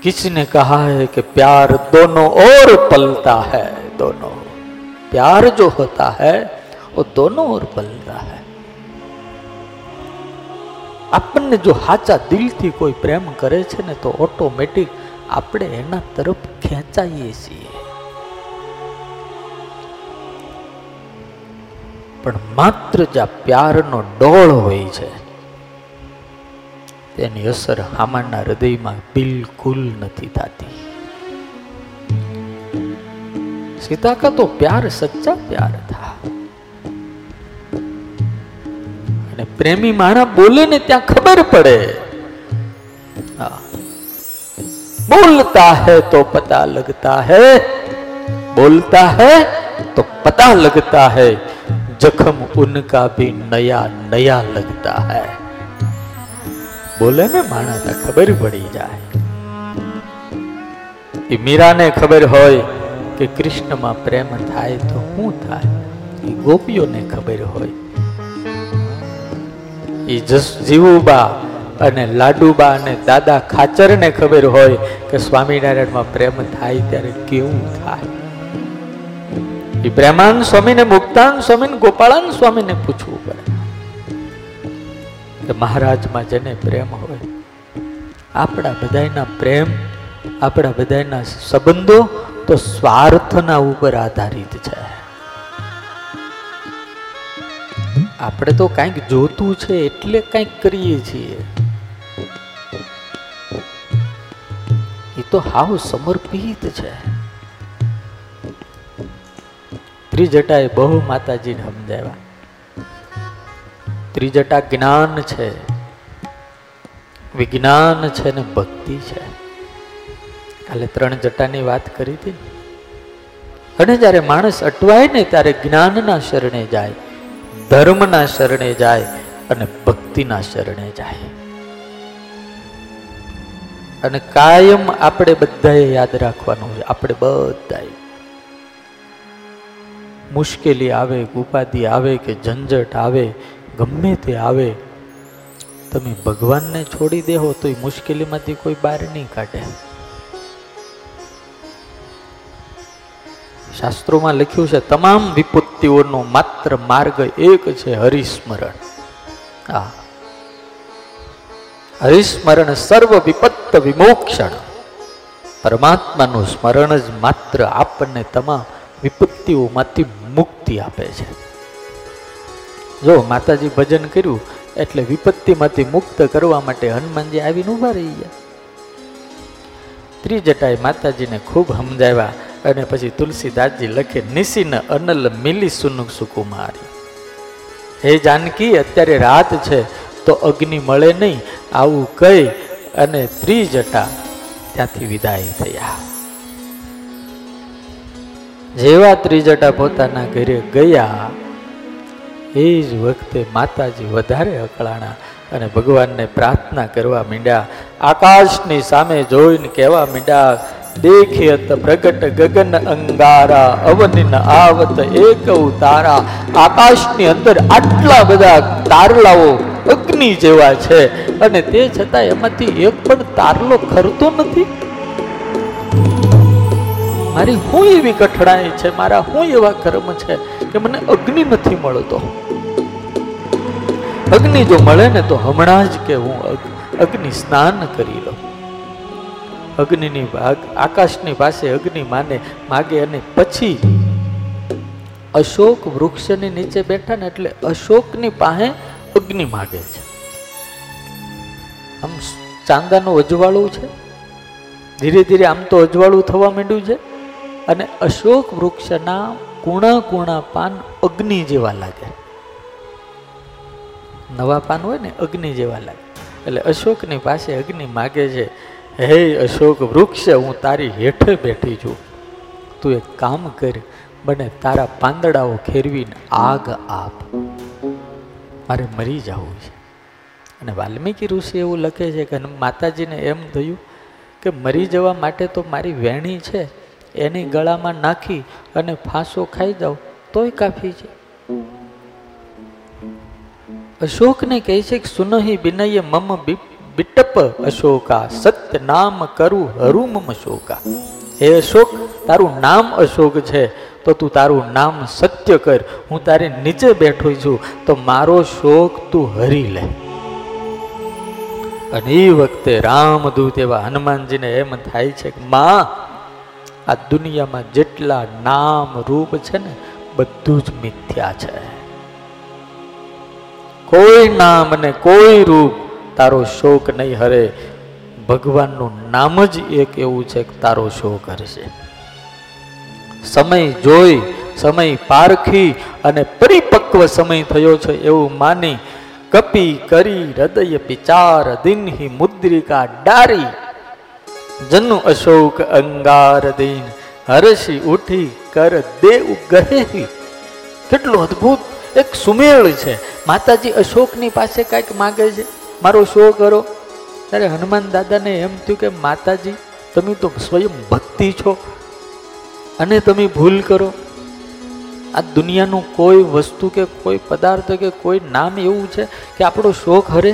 किसी ने कहा है कि प्यार दोनों ओर पलता है दोनों प्यार जो होता है वो दोनों ओर पलता है આપણને જો હાચા દિલથી કોઈ પ્રેમ કરે છે ને તો ઓટોમેટિક આપણે એના તરફ ખેંચાઈએ છીએ પણ માત્ર જ્યાં પ્યારનો ડોળ હોય છે તેની અસર હામાના હૃદયમાં બિલકુલ નથી થતી सीता का तो प्यार सच्चा प्यार था અને પ્રેમી માણા બોલે ને ત્યાં ખબર પડે હા बोलता है तो पता लगता है बोलता है तो पता लगता है जख्म उनका भी नया नया लगता है બોલે ને માણસ ખબર પડી જાય. એ મીરાને ખબર હોય કે કૃષ્ણમાં પ્રેમ થાય તો શું થાય? એ ગોપીઓને ખબર હોય. એ જસ, જીવુબા અને લાડુબા અને દાદા ખાચરને ખબર હોય કે સ્વામિનારાયણમાં પ્રેમ થાય ત્યારે કેવું થાય? એ પ્રેમાન સ્વામીને, મુક્તાન સ્વામીને, ગોપાળાન સ્વામીને પૂછવું પડે. કે મહારાજમાં જેને પ્રેમ હોય, આપણા બધાના પ્રેમ, આપણા બધાના સંબંધો તો સ્વાર્થના ઉપર આધારિત છે. આપણે તો કંઈક જોતું છે એટલે કંઈક કરીએ છીએ. એ તો હાવ સમર્પિત છે. ત્રિજટાએ બહુ માતાજીને સમજાવ્યા. ત્રિજટા જ્ઞાન છે. વિજ્ઞાન છે ને ભક્તિ છે. કાલે ત્રણ જટાની વાત કરી હતી. અને જ્યારે માણસ અટવાય ને ત્યારે જ્ઞાનના શરણે જાય, ધર્મના શરણે જાય અને ભક્તિના શરણે જાય. અને કાયમ આપણે બધાએ યાદ રાખવાનું છે. આપણે બધાએ. મુશ્કેલી આવે, ઉપાધિ આવે કે ઝંઝટ આવે ગમે તે આવે, તમે ભગવાનને છોડી દેહો તો એ મુશ્કેલીમાંથી કોઈ બહાર નહીં કાઢે. શાસ્ત્રોમાં લખ્યું છે, તમામ વિપત્તિઓનો માત્ર માર્ગ એક છે હરિસ્મરણ. હા હરિસ્મરણ સર્વ વિપત્ત વિમોક્ષણ. પરમાત્માનું સ્મરણ જ માત્ર આપણને તમામ વિપત્તિઓમાંથી મુક્તિ આપે છે. જો માતાજી ભજન કર્યું, એટલે વિપત્તિમાંથી મુક્ત કરવા માટે હનુમાનજી આવીને ઊભા રહી ગયા. ત્રિજટાએ માતાજીને ખૂબ સમજાવ્યા અને પછી તુલસીદાસજી લખે નિશિન અનલ મિલી સુનુક સુકુમારી. હે જાનકી, અત્યારે રાત છે, તો અગ્નિ મળે નહીં, આવું કહી અને ત્રિજટા ત્યાંથી વિદાય થયા. જેવા ત્રિજટા પોતાના ઘરે ગયા એ જ વખતે માતાજી વધારે અકળાણા અને ભગવાનને પ્રાર્થના કરવા માંડ્યા. આકાશની સામે જોઈને કહેવા માંડ્યા, દેખ્યત પ્રગટ ગગન અંગારા, અવનિન આવત એક તારા આકાશની અંદર આટલા બધા તારલાઓ અગ્નિ જેવા છે અને તે છતાં એમાંથી એક પણ તારલો ખરતો નથી. મારી હું એવી કઠણાઈ છે? મારા હું એવા કર્મ છે કે મને અગ્નિ નથી મળતો? અગ્નિ જો મળે ને તો હમણાં જ કે હું અગ્નિ સ્નાન કરી લઉં. અગ્નિની આકાશની પાસે અગ્નિ માને, માગે અને પછી અશોક વૃક્ષની નીચે બેઠા ને એટલે અશોકની પાસે અગ્નિ માગે છે. આમ ચાંદાનું અજવાળું છે. ધીરે ધીરે આમ તો અજવાળું થવા માંડ્યું છે. અને અશોક વૃક્ષના કુણા કુણા પાન અગ્નિ જેવા લાગે. નવા પાન હોય ને, અગ્નિ જેવા લાગે. એટલે અશોકની પાસે અગ્નિ માગે છે, હે અશોક વૃક્ષ, હું તારી હેઠે બેઠી છું. તું એક કામ કર, મને તારા પાંદડાઓ ખેરવીને આગ આપ. મારે મરી જવું છે. અને વાલ્મીકી ઋષિ એવું લખે છે કે, માતાજીને એમ થયું કે મરી જવા માટે તો મારી વેણી છે, એની ગળામાં નાખી અને ફાંસો ખાઈ જાઉં તોય કાફી છે. અશોકને કહે છે કે, સુનહી બિનય મમ બિટપ અશોકા સત્ય નામ કરું હરું મમ શોકા હે અશોક, તારું નામ અશોક છે, તો તું તારું નામ સત્ય કર. હું તારે નીચે બેઠો છું, તો મારો શોક તું હરી લે. અને એ વખતે રામદૂત એવા હનુમાનજીને એમ થાય છે કે, માં, આ દુનિયામાં જેટલા નામ રૂપ છે ને, બધું જ મિથ્યા છે. કોઈ નામ અને કોઈ રૂપ તારો શોક નહીં હરે. ભગવાનનું નામ જ એક એવું છે કે તારો શોક હરશે. સમય જોઈ, સમય પારખી અને પરિપક્વ સમય થયો છે એવું માની કપી કરી હૃદય પિચાર દિનહી મુદ્રિકા ડારી. જનુ અશોક અંગાર દિન હરસી ઉઠી કર દેવ ગહેહી કેટલું અદ્ભુત એક સુમેળ છે. માતાજી અશોકની પાસે કાંઈક માગે છે. મારો શો કરો. ત્યારે હનુમાન દાદાને એમ થયું કે માતાજી, તમે તો સ્વયં ભક્તિ છો અને તમે ભૂલ કરો. આ દુનિયાનું કોઈ વસ્તુ કે કોઈ પદાર્થ કે કોઈ નામ એવું છે કે આપણો શોખ હરે?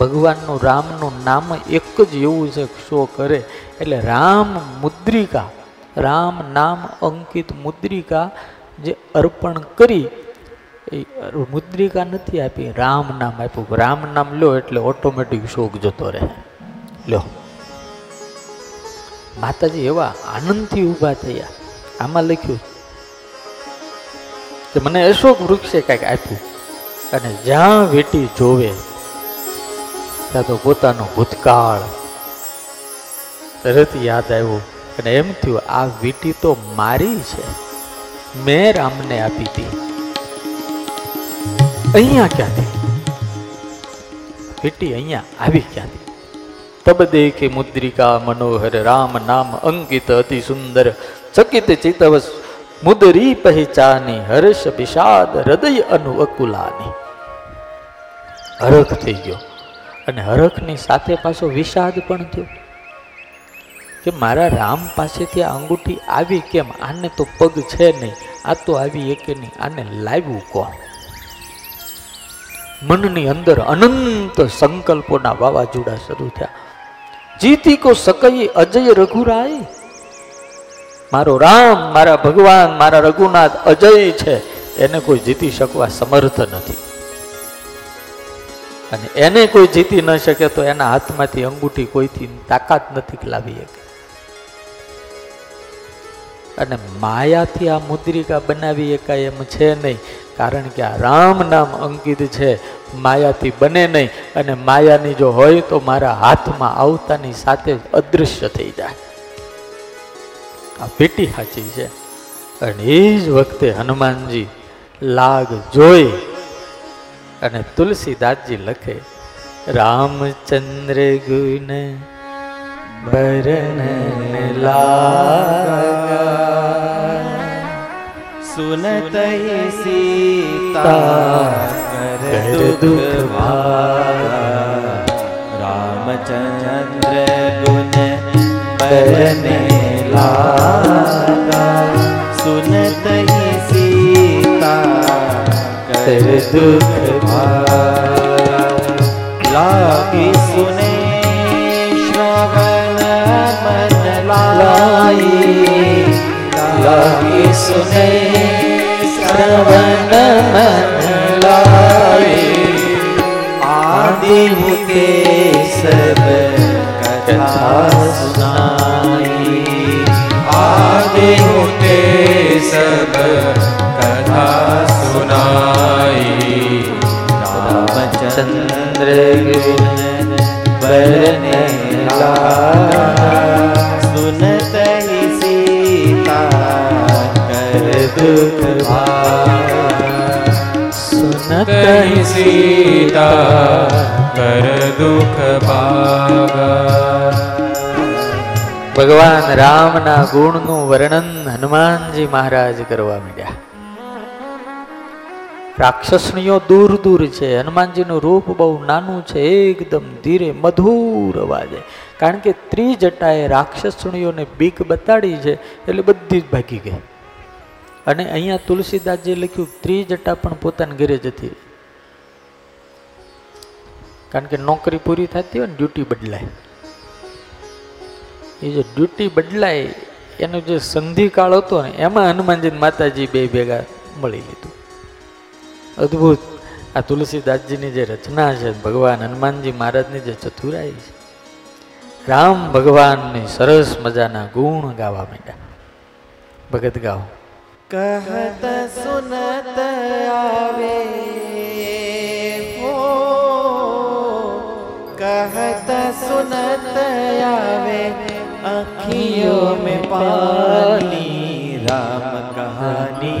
ભગવાનનું રામનું નામ એક જ એવું છે શો કરે એટલે રામ મુદ્રિકા, રામ નામ અંકિત મુદ્રિકા જે અર્પણ કરી મુદ્રિકા નથી આપી, રામ નામ આપ્યું. રામ નામ લો એટલે ઓટોમેટિક શોક જતો રહે. લો માતાજી એવા આનંદથી ઊભા થયા. આમાં લખ્યું કે મને અશોક વૃક્ષે કાંઈક આપ્યું અને જ્યાં વેટી જોવે, ત્યાં તો પોતાનો ભૂતકાળ તરત યાદ આવ્યું. અને એમ થયું, આ વીટી તો મારી છે. મેં રામને આપી હતી. અહીંયા ક્યાંથી? વીટી અહીંયા આવી ક્યાંથી? તબ દેખે મુદ્રિકા મનોહર રામ નામ અંકિત અતિ સુંદર, ચકિત ચિતવસ, મુદરી પહેચાની હર્ષ વિષાદ, હૃદય અનુ અકુલાની હરખ થઈ ગયો અને હરખની સાથે પાછો વિષાદ પણ થયો. કે મારા રામ પાસેથી આ અંગૂઠી આવી કેમ? આને તો પગ છે નહીં. આ તો આવી એકે નહીં આને લાવ્યું કોણ? મનની અંદર અનંત સંકલ્પોના વાવાઝોડા શરૂ થયા. જીતી કો સકઈ અજય રઘુરાય? મારો રામ, મારા ભગવાન, મારા રઘુનાથ અજય છે. એને કોઈ જીતી શકવા સમર્થ નથી. અને એને કોઈ જીતી ન શકે તો એના હાથમાંથી અંગૂઠી કોઈથી તાકાત નથી લાવી શકે. અને માયાથી આ મુદ્રિકા બનાવી શકાય એમ છે નહીં. કારણ કે આ રામ નામ અંકિત છે, માયાથી બને નહીં અને માયાની જો હોય તો મારા હાથમાં આવતાની સાથે જ અદૃશ્ય થઈ જાય. આ પેટી સાચી છે. અને એ જ વખતે હનુમાનજી લાગ જોઈ અને તુલસીદાસજી લખે, રામચંદ્ર ગુણ બરન सुनत ही सीता कर दुख भागा रामचंद्र गुण बरने लागा सुनत ही सीता कर दुख भागा लागी सुने श्रवण मन लाई લાવી સુને શ્રવણ મન લાવી આદિ હુતે સબ કથા સુનાઈ આદિ હુતે સબ કથા સુનાઈ રામચંદ્ર ગુણ तहि सीता कर दुख भागा ભગવાન રામના ગુણનું વર્ણન હનુમાનજી મહારાજ કરવા માંડ્યા રાક્ષસણીઓ દૂર દૂર છે હનુમાનજીનું રૂપ બહુ નાનું છે એકદમ ધીરે મધુર અવાજે કારણ કે ત્રિજટાએ રાક્ષસણીઓને બીક બતાડી છે એટલે બધી જ ભાગી ગઈ અને અહીંયા તુલસીદાસજીએ લખ્યું ત્રિજટા પણ પોતાના ઘરે જતી રહી કારણ કે નોકરી પૂરી થતી હોય ને ડ્યુટી બદલાય. એ જે ડ્યુટી બદલાય, એનો જે સંધિકાળ હતો ને, એમાં હનુમાનજી માતાજી બે ભેગા મળી લીધું. અદ્ભુત. આ તુલસીદાસજીની જે રચના છે, ભગવાન હનુમાનજી મહારાજની જે ચતુરાઈ છે. રામ ભગવાનની સરસ મજાના ગુણ ગાવા માંડ્યા. ભગત ગાઓ. કહત સુનત આવે. कहत सुनत आवे अखियों में पानी राम कहानी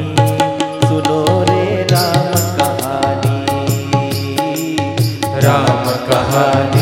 सुनो रे राम कहानी राम कहानी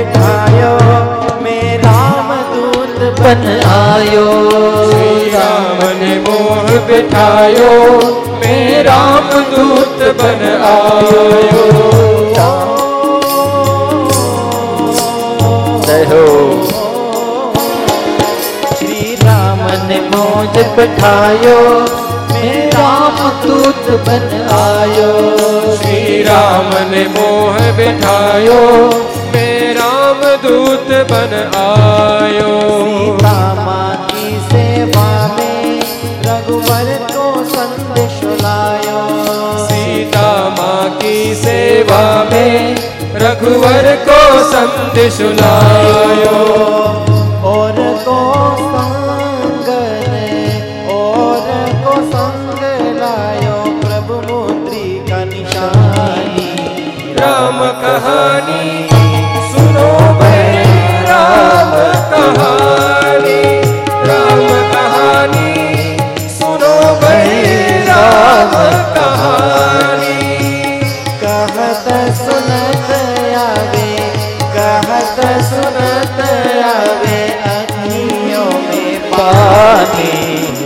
मोह बिठायो मैं राम दूत बन आयो श्री राम ने मोह बिठायो मैं राम दूत बन आयो जय हो श्री राम ने मोह बिठायो मैं राम दूत बन आयो श्री राम ने मोह बिठायो मैं राम दूत बन आयो। सीता माँ की सेवा में रघुवर को संदेश लायो। सीता माँ की सेवा में रघुवर को संदेश लायो। और को संग और को संग लायो। प्रभु मुद्री का निशानी। राम कहानी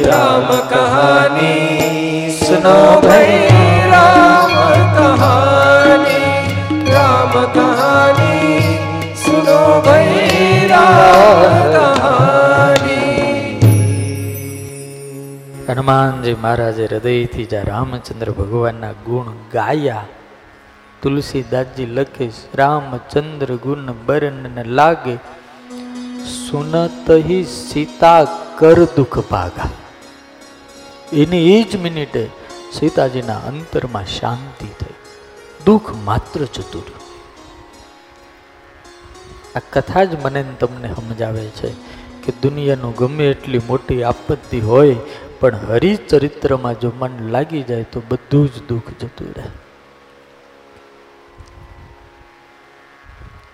राम कहानी सुनो भाई હનુમાનજી મહારાજે હૃદયથી જ્યાં રામચંદ્ર ભગવાનના ગુણ ગાયા, તુલસીદાસજી લખે, રામચંદ્ર ગુણ બરન લાગે સુનત સીતા કર દુઃખ ભાગા. એની એ જ મિનિટે સીતાજીના અંતરમાં શાંતિ થઈ, દુઃખ માત્ર રહ્યું આ કથા જ મને તમને સમજાવે છે કે દુનિયાનું ગમે એટલી મોટી આપત્તિ હોય પણ હરિચરિત્રમાં જો મન લાગી જાય તો બધું જ દુઃખ જતું રહે.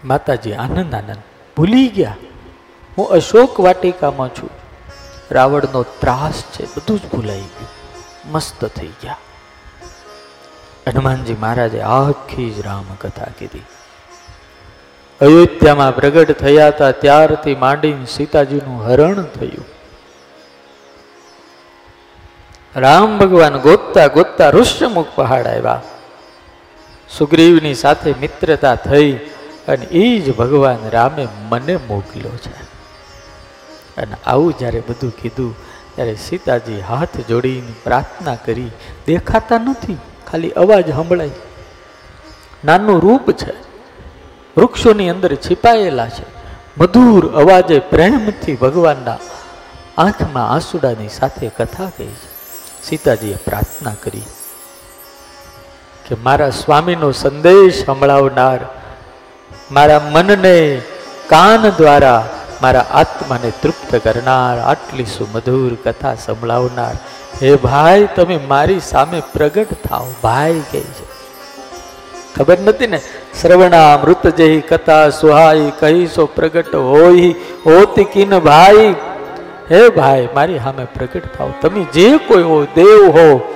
માતાજી આનંદ આનંદ ભૂલી ગયા. હું અશોક વાટિકામાં છું. રાવણનો ત્રાસ છે, બધું જ ભૂલાઈ ગયું. મસ્ત થઈ ગયા. હનુમાનજી મહારાજે આખી જ રામકથા કીધી. અયોધ્યામાં પ્રગટ થયા હતા, ત્યારથી માંડીને સીતાજીનું હરણ થયું. રામ ભગવાન ગોતતા ગોતતા ઋષ્યમુખ પહાડ આવ્યા. સુગ્રીવની સાથે મિત્રતા થઈ અને એ જ ભગવાન રામે મને મોકલ્યો છે. અને આવું જ્યારે બધું કીધું, ત્યારે સીતાજી હાથ જોડીને પ્રાર્થના કરી, દેખાતા નથી, ખાલી અવાજ સંભળાય. નાનું રૂપ છે. વૃક્ષોની અંદર छिપાયેલા છે. મધુર અવાજે પ્રેમથી ભગવાનના આંખમાં આંસુડાની સાથે કથા કહી છે. સીતાજીએ પ્રાર્થના કરી કે મારા સ્વામીનો સંદેશ સંભળાવનાર, મારા મનને કાન દ્વારા મારા આત્માને તૃપ્ત કરનાર, આટલી સુમધુર કથા સંભળાવનાર. હે ભાઈ, તમે મારી સામે પ્રગટ થાઓ, ભાઈ કહે છે. ખબર નથી ને? શ્રવણામૃત જેહી કથા સુહાઈ કહીશો પ્રગટ હોય હોતી કિન ભાઈ હે ભાઈ, મારી સામે પ્રગટ થાવ. તમે જે કોઈ હો દેવ હો,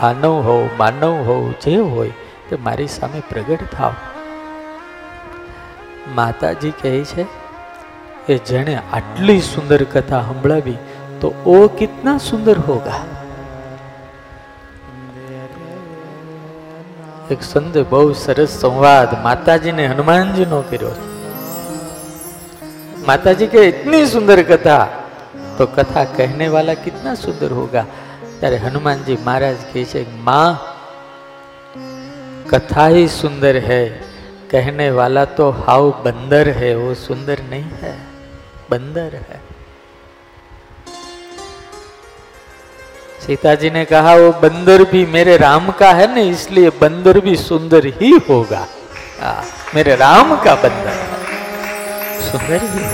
દાનવ હો, માનવ હો, જે હોય, તે મારી સામે પ્રગટ થાવ. માતાજી કહે છે કે જેણે આટલી સુંદર કથા સંભળાવી, તો ઓ કિતના સુંદર હોગા? એક સંત બહુ સરસ સંવાદ માતાજીને હનુમાનજીનો કર્યો. છે માતાજી કે इतनी सुंदर कथा तो कथा कहने वाला कितना सुंदर होगा ત્યારે હનુમાનજી મહારાજ કહે છે माँ कथा ही सुंदर है कहने वाला तो हाउ बंदर है वो सुंदर नहीं है बंदर है सीता जी ने कहा वो बंदर भी मेरे राम का है ना इसलिए बंदर भी सुंदर ही होगा आ, मेरे राम का बंदर है સુંદરી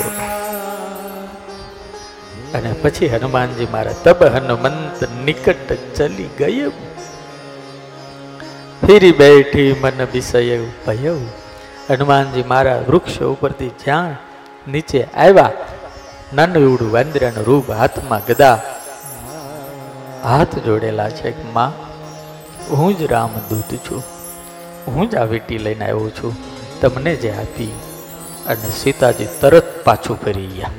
અને પછી હનુમાનજી મારા તબ હનુમંત નિકટ ચલી ગયું. ફેરી બેઠી મન વિષય ભય હનુમાનજી મારા વૃક્ષ ઉપરથી જ્યાં નીચે આવ્યા નાનવડું વાંદરાનું રૂપ હાથમાં ગદા. હાથ જોડેલા છે માં, હું જ રામદૂત છું. હું જ આ વીટી લઈને આવ્યો છું. તમને જે આપી અને સીતાજી તરત પાછું ફરી ગયા.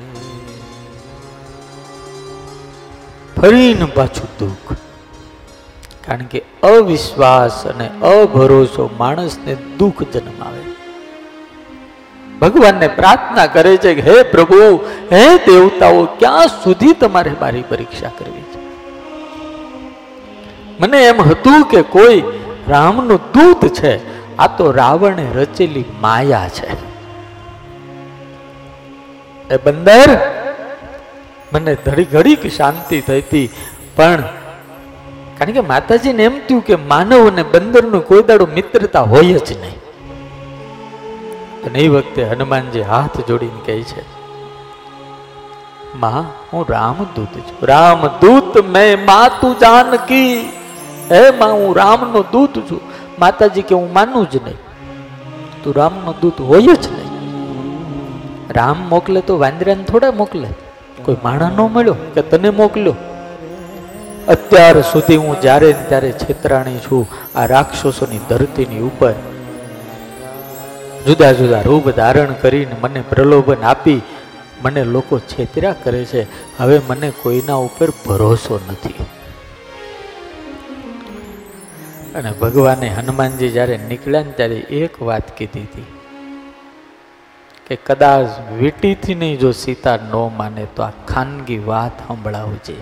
ફરીને પાછું દુઃખ. કારણ કે અવિશ્વાસ અને અભરોસો માણસને દુઃખ જન્માવે. ભગવાનને પ્રાર્થના કરે છે કે, હે પ્રભુ, હે દેવતાઓ, ક્યાં સુધી તમારે મારી પરીક્ષા કરવી છે? મને એમ હતું કે કોઈ રામનું દૂત છે, આ તો રાવણે રચેલી માયા છે. એ બંદર? મને ઘડી ઘડીક શાંતિ થઈ હતી પણ કારણ કે માતાજીને એમ થયું કે માનવ અને બંદરનું કોઈ દાડો મિત્રતા હોય જ નહીં. અને એ વખતે હનુમાનજી હાથ જોડીને કહે છે, માં, હું રામદૂત છું. રામદૂત મેં માતુ જાનકી. હે માં, હું રામનો દૂત છું. માતાજી કે હું માનું જ નહીં. તું રામનો દૂત હોય જ નહીં. રામ મોકલે તો વાંદરાને થોડા મોકલે. કોઈ માણસ ન મળ્યો કે તને મોકલ્યો? અત્યાર સુધી હું જ્યારે ત્યારે છેતરાણી છું આ રાક્ષસોની ધરતીની ઉપર. જુદા જુદા રૂપ ધારણ કરીને મને પ્રલોભન આપી મને લોકો છેતર્યા કરે છે. હવે મને કોઈના ઉપર ભરોસો નથી. અને ભગવાને હનુમાનજી જ્યારે નીકળ્યા ને ત્યારે એક વાત કીધી હતી. કે કદાચ વીટીથી નહીં જો સીતા ન માને તો આ ખાનગી વાત સંભળાવજે.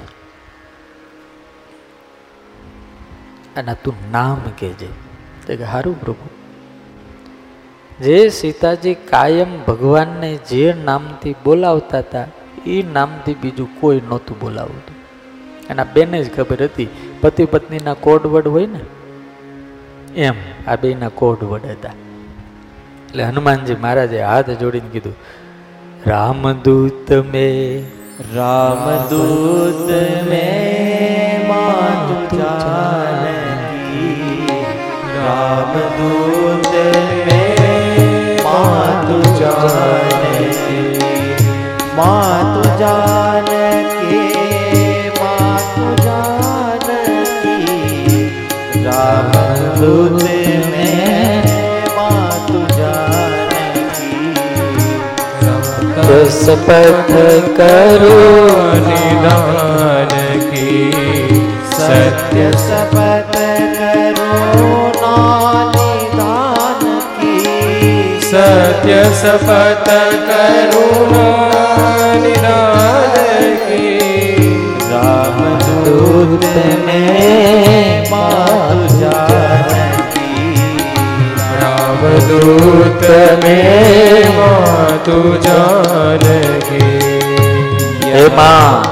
અને તું નામ કહેજે. તે કે સારું પ્રભુ. જે સીતાજી કાયમ ભગવાનને જે નામથી બોલાવતા હતા એ નામથી બીજું કોઈ નહોતું બોલાવતું. એના બેને જ ખબર હતી, પતિ પત્નીના કોડવડ હોય ને? એમ, આ બેના કોડવડ હતા. એટલે હનુમાનજી મહારાજે હાથ જોડીને કીધું, રામદૂત મે રામદૂત મે રામદૂત મે માતુ જાનકી માતુ જાનકી માતુ જાનકી રામદૂત શપથ કરો નિદાન કી સત્ય શપથ કરો નિદાન કી સત્ય શપથ કરુણા નિદાન કી રામદૂત ને માતુ જાનકી માતુ જાનકી હે માં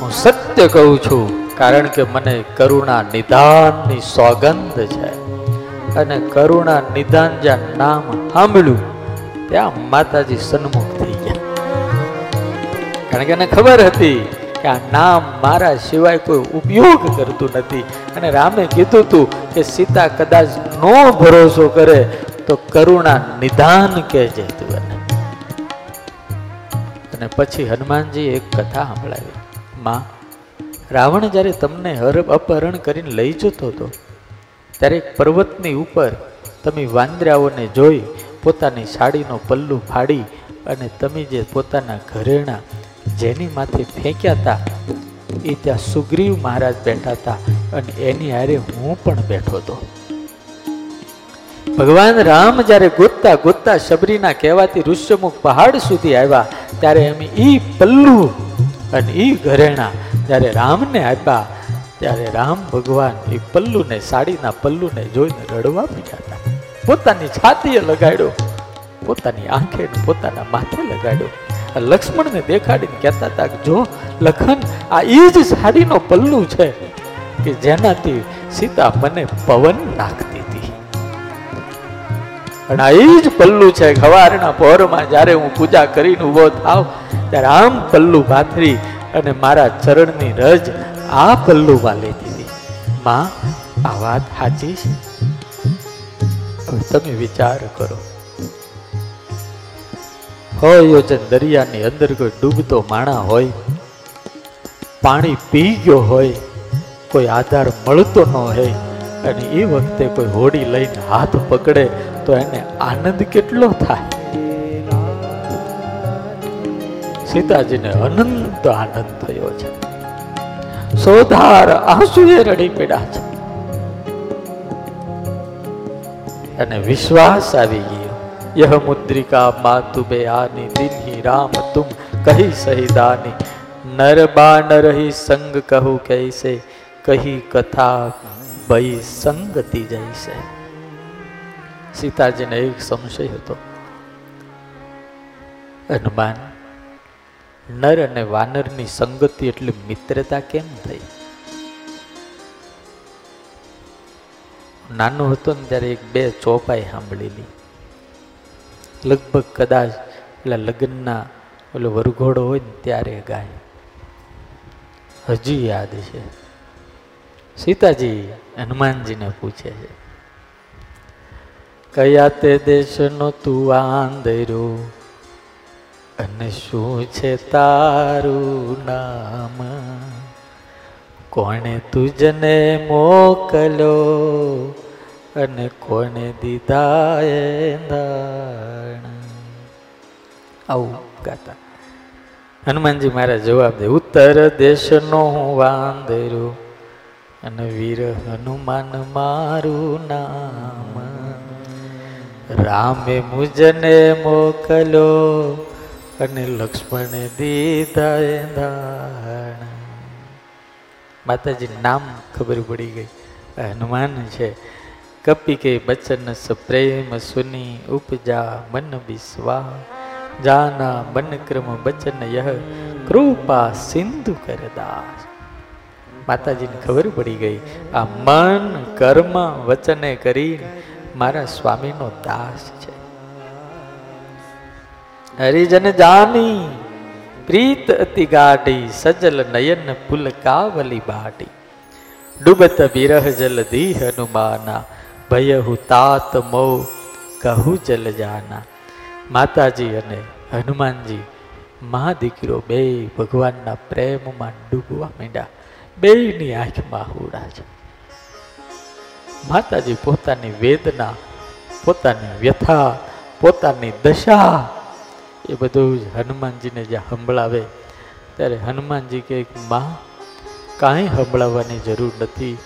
હું સત્ય કહું છું, કારણ કે મને કરુણા નિદાનની સોગંધ છે. અને કરુણા નિદાન જ્યાં નામ સાંભળ્યું, ત્યાં માતાજી સન્મુખ થઈ ગયા. કારણ કે એને ખબર હતી આ નામ મારા સિવાય કોઈ ઉપયોગ કરતું નથી. અને રામે કીધું હતું કે સીતા કદાચ નો ભરોસો કરે, તો કરુણા નિદાન કહેજે તું અને પછી હનુમાનજી એક કથા સંભળાવી. માં, રાવણ જ્યારે તમને હર અપહરણ કરીને લઈ જતો હતો, ત્યારે એક પર્વતની ઉપર તમે વાંદરાઓને જોઈ પોતાની સાડીનો પલ્લુ ફાડી અને તમે જે પોતાના ઘરેણા જેની માથે ફેંક્યા હતા એ ત્યાં સુગ્રીવ મહારાજ બેઠા હતા અને એની હારે હું પણ બેઠો હતો. ભગવાન રામ જ્યારે ગોતતા ગોતતા શબરીના કહેવાથી ઋષ્યમુખ પહાડ સુધી આવ્યા, ત્યારે એમ ઈ પલ્લુ અને ઈ ઘરેણા જ્યારે રામને આપ્યા, ત્યારે રામ ભગવાન એ પલ્લુને, સાડીના પલ્લુને જોઈને રડવા માંડ્યા હતા. પોતાની છાતીએ લગાડ્યો, પોતાની આંખે પોતાના માથે લગાડ્યો. લક્ષ્મણને દેખાડીને કહેતા હતા કે જો લખન આ એ જ સાડીનો પલ્લું છે કે જેનાથી સીતા મને પવન નાખતી હતી. અને આ એ જ પલ્લું છે સવારના પહોરમાં જ્યારે હું પૂજા કરીને ઊભો થાવ, ત્યારે આમ પલ્લુ ભાથરી અને મારા ચરણની રજ આ પલ્લુમાં લેતી હતી. માં, આ વાત સાચી છે? તમે વિચાર કરો. હોય દરિયાની અંદર કોઈ ડૂબતો માણા હોય, પાણી પી ગયો હોય, કોઈ આધાર મળતો ન હોય, અને એ વખતે કોઈ હોડી લઈને હાથ પકડે, તો એને આનંદ કેટલો થાય? સીતાજીને અનંત આનંદ થયો છે. સોધાર આંસુએ રડી પડ્યા છે. અને વિશ્વાસ આવી ગયો. યહ મુદ્રિકા માતુ બે આની દિનહી રામ તુમ કહી સહિદાની નર બાનર હી સંગ कहू कैसे કહી કથા ભઈ સંગતિ જૈસે સીતાજીને એક સંશય હતો હનુમાન નર અને વાનરની સંગતિ એટલે મિત્રતા કેમ થઈ નાનો હતો ને ત્યારે એક બે ચોપાઈ સાંભળેલી લગભગ કદાચ પેલા લગ્નના ઓલો વરઘોડો હોય ને ત્યારે ગાય. હજી યાદ છે. સીતાજી હનુમાનજીને પૂછે છે, કયા તે દેશનો તું આંધરો અને શું છે તારું નામ? કોણે તુજને મોકલ્યો અને કોને દીધા એ આવું ગાતા. હનુમાનજી મારા જવાબ દે, ઉત્તર દેશનો હું વાંદરો અને વીર હનુમાન મારું નામ. રામે મુજને મોકલો અને લક્ષ્મણે દીધા એ દાણ માતાજી નામ ખબર પડી ગઈ. હનુમાન છે. કપી કે બચન પ્રેમ સુની ઉપજા મન વિશ્વા જાના મન ક્રમ બચન યહ, કૃપા સિંધુ કરદાસ. માતાજીને ખબર પડી ગઈ, આ મન કર્મ વચને કરી મારા સ્વામીનો દાસ છે. હરિજન જાની, પ્રીત અતિ ગાઢી, સજલ નયન પુલકાવલી બાટી. ડૂબત વિરહ જલ દી હનુમાના ભયહુ તાત મો કહુ ચલ જાના. માતાજી અને હનુમાનજી, મા દીકરો બે ભગવાનના પ્રેમમાં ડૂબવા માંડ્યા. બેયની આંખમાં હુડા છે માતાજી પોતાની વેદના, પોતાની વ્યથા, પોતાની દશા એ બધું જ હનુમાનજીને જે સંભળાવે, ત્યારે હનુમાનજી કે, માં, કાંઈ સંભળાવવાની જરૂર નથી.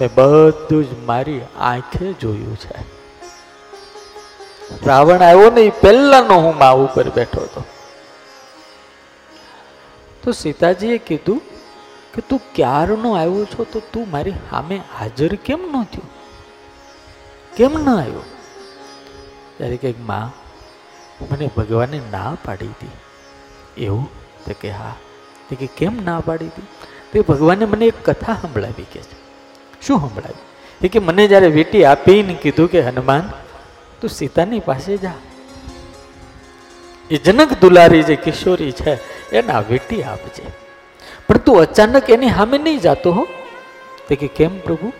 મેં બધું જ મારી આંખે જોયું છે. રાવણ આવ્યો ને એ પહેલાનો હું મા ઉપર બેઠો હતો. તો સીતાજીએ કીધું કે તું ક્યારનો આવ્યો છો તો તું મારી સામે હાજર કેમ ન થયો કેમ ન આવ્યો? ત્યારે કંઈકમાં મને ભગવાને ના પાડી હતી એવું? તો કે હા. તે કે કેમ ના પાડી હતી તે ભગવાને મને એક કથા સંભળાવી કે છે. શું સંભળાવી એ કે મને જ્યારે વેટી આપીને કીધું કે, હનુમાન, તું સીતાની પાસે જા. એ જનક દુલારી જે કિશોરી છે, એના વેટી આપજે. પણ તું અચાનક એની સામે નહીં જાતો હો. તે કે, કેમ પ્રભુ?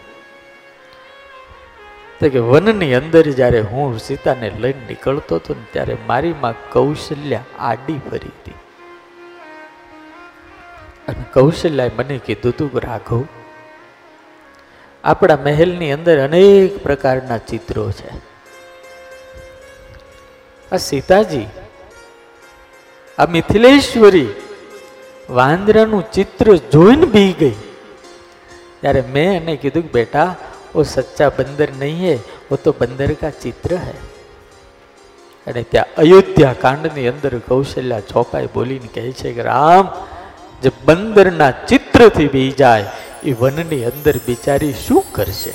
તે કે, વનની અંદર જ્યારે હું સીતાને લઈને નીકળતો હતો ને, ત્યારે મારી માં કૌશલ્યા આડી ફરી હતી. અને કૌશલ્યાએ મને કીધું તું રાઘવ આપણા મહેલની અંદર અનેક પ્રકારના ચિત્રો છે. આ સીતાજી, આ મિથિલેશ્વરી વાંદરાનું ચિત્ર જોઈને બી ગઈ. ત્યારે મેં એને કીધું કે બેટા, ઓ સચ્ચા બંદર નહીં હે વો તો બંદર કા ચિત્ર હે. અને ત્યાં અયોધ્યા કાંડની અંદર કૌશલ્યા ચોપાઈ બોલીને કહે છે કે, રામ, જે બંદરના ચિત્રથી બી જાય એ વનની અંદર બિચારી શું કરશે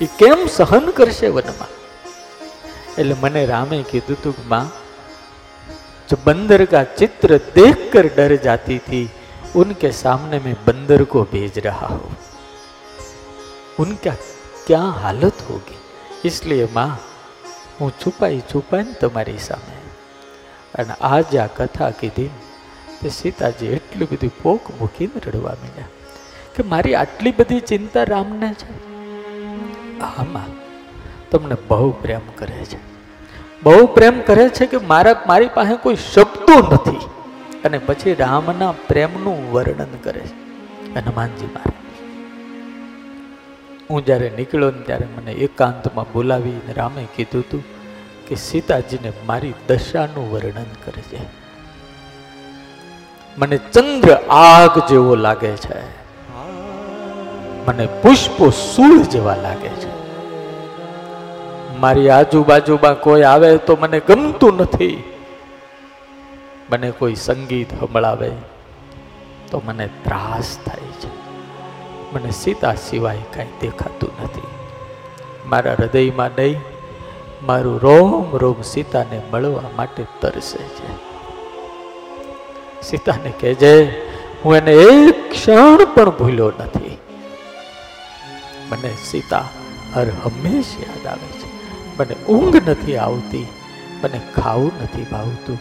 એ કેમ સહન કરશે વનમાં એટલે મને રામે કીધું તું કે માં जो बंदर का चित्र देखकर डर जाती थी उनके सामने मैं बंदर को भेज रहा हूं उनका क्या हालत होगी इसलिए माँ હું છુપાઈ છુપાઈને તમારી સામે અને આજ આ કથા કીધી તે સીતાજી એટલી બધી પોક મૂકીને રડવા માંડ્યા કે મારી આટલી બધી ચિંતા રામને છે? આમાં તમને બહુ પ્રેમ કરે છે. બહુ પ્રેમ કરે છે કે મારા, મારી પાસે કોઈ શબ્દો નથી. અને પછી રામના પ્રેમનું વર્ણન કરે છે. હનુમાનજી મારે. હું જ્યારે નીકળ્યો ને ત્યારે મને એકાંતમાં બોલાવી રામે કીધું હતું કે સીતાજીને મારી દશાનું વર્ણન કરે છે. મને ચંદ્ર આગ જેવો લાગે છે. મને પુષ્પો સૂળ જેવા લાગે છે. મારી આજુબાજુમાં કોઈ આવે તો મને ગમતું નથી. મને કોઈ સંગીત સંભળાવે તો મને ત્રાસ થાય છે. મને સીતા સિવાય કાંઈ દેખાતું નથી. મારા હૃદયમાં નહીં, મારું રોમ રોમ સીતાને મળવા માટે તરસે છે. સીતાને કહેજે, હું એને એક ક્ષણ પણ ભૂલ્યો નથી. મને સીતા હર હંમેશ યાદ આવે છે. મને ઊંઘ નથી આવતી, મને ખાવું નથી ભાવતું.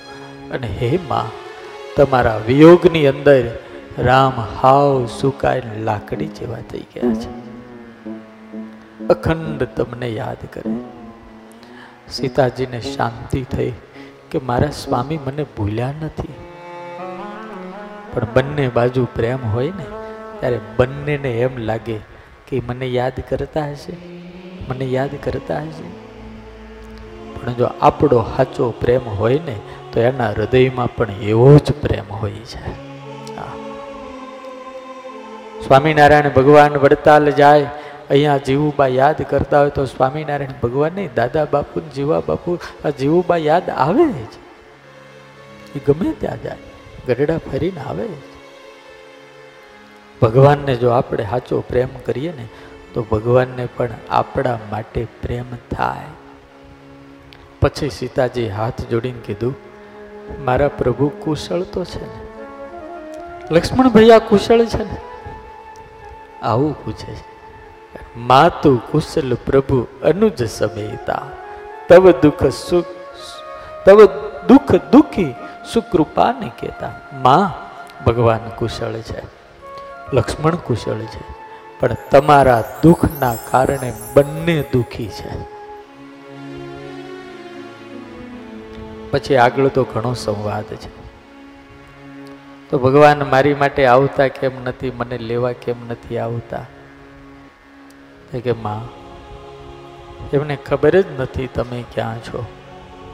અને હે માં, તમારા વિયોગની અંદર રામ હાવ સુકાય લાકડી જેવા થઈ ગયા છે. અખંડ તમને યાદ કરે. સીતાજીને શાંતિ થઈ કે મારા સ્વામી મને ભૂલ્યા નથી. પણ બંને બાજુ પ્રેમ હોય ને, ત્યારે બંનેને એમ લાગે કે મને યાદ કરતા હશે? મને યાદ કરતા હશે? પણ જો આપણો સાચો પ્રેમ હોય ને, તો એના હૃદયમાં પણ એવો જ પ્રેમ હોય છે. સ્વામિનારાયણ ભગવાન વડતાલ જાય, અહીંયા જીવુબા યાદ કરતા હોય તો સ્વામિનારાયણ ભગવાન નહીં દાદા બાપુ જીવા બાપુ, આ જીવુબા યાદ આવે જ. એ ગમે ત્યાં જાય, ગઢડા ફરીને આવે જ. ભગવાનને જો આપણે સાચો પ્રેમ કરીએ ને, તો ભગવાનને પણ આપણા માટે પ્રેમ થાય. પછી સીતાજી હાથ જોડીને કીધું, મારા પ્રભુ કુશળ તો છે ને? લક્ષ્મણ ભૈયા કુશળ છે ને? આવું પૂછે છે, માતુ કુશલ પ્રભુ અનુજ સમેતા. તવ દુઃખ સુખ, તવ દુઃખ દુઃખી સુકૃપા કહેતા. માં ભગવાન કુશળ છે. લક્ષ્મણ કુશળ છે. પણ તમારા દુઃખના કારણે બંને દુઃખી છે. પછી આગળ તો ઘણો સંવાદ છે. તો ભગવાન મારી માટે આવતા કેમ નથી, મને લેવા કેમ નથી આવતા? કે, માં, એમને ખબર જ નથી તમે ક્યાં છો.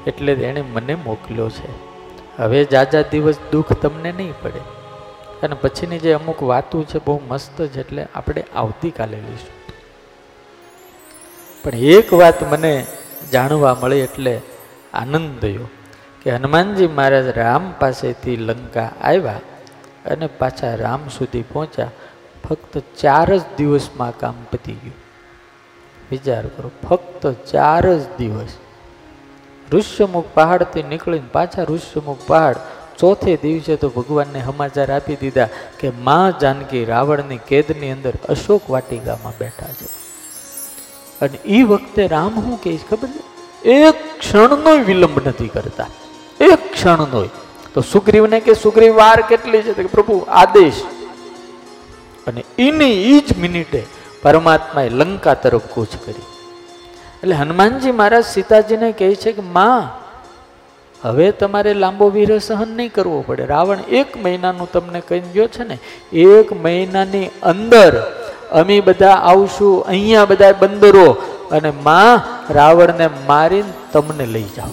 એટલે એણે મને મોકલ્યો છે. હવે જાજા દિવસ દુઃખ તમને નહીં પડે. અને પછીની જે અમુક વાતો છે બહુ મસ્ત છે એટલે આપણે આવતીકાલે લઈશું. પણ એક વાત મને જાણવા મળી એટલે આનંદ થયો કે હનુમાનજી મહારાજ રામ પાસેથી લંકા આવ્યા અને પાછા રામ સુધી પહોંચ્યા. ફક્ત ચાર જ દિવસમાં કામ પતી ગયું. વિચાર કરો, ફક્ત ચાર જ દિવસ. ઋષ્યમુખ પહાડથી નીકળીને પાછા ઋષ્યમુખ પહાડ ચોથે દિવસે તો ભગવાનને સમાચાર આપી દીધા કે મા જાનકી રાવણની કેદની અંદર અશોક વાટિકામાં બેઠા છે. અને એ વખતે રામ શું કહે છે ખબર છે? એક ક્ષણનો વિલંબ નથી કરતા. એક ક્ષણનો. તો સુગ્રીવને કે સુગ્રીવ વાર કેટલી છે? કે પ્રભુ આદેશ. અને એની એ જ મિનિટે પરમાત્માએ લંકા તરફ કૂચ કરી. એટલે હનુમાનજી મહારાજ સીતાજીને કહે છે કે, માં હવે તમારે લાંબો વિરહ સહન નહીં કરવો પડે. રાવણ એક મહિનાનું તમને કહી ગયો છે ને, એક મહિનાની અંદર અમે બધા આવશું અહીંયા બધા બંદરો અને માં રાવણને મારીને તમને લઈ જાઓ.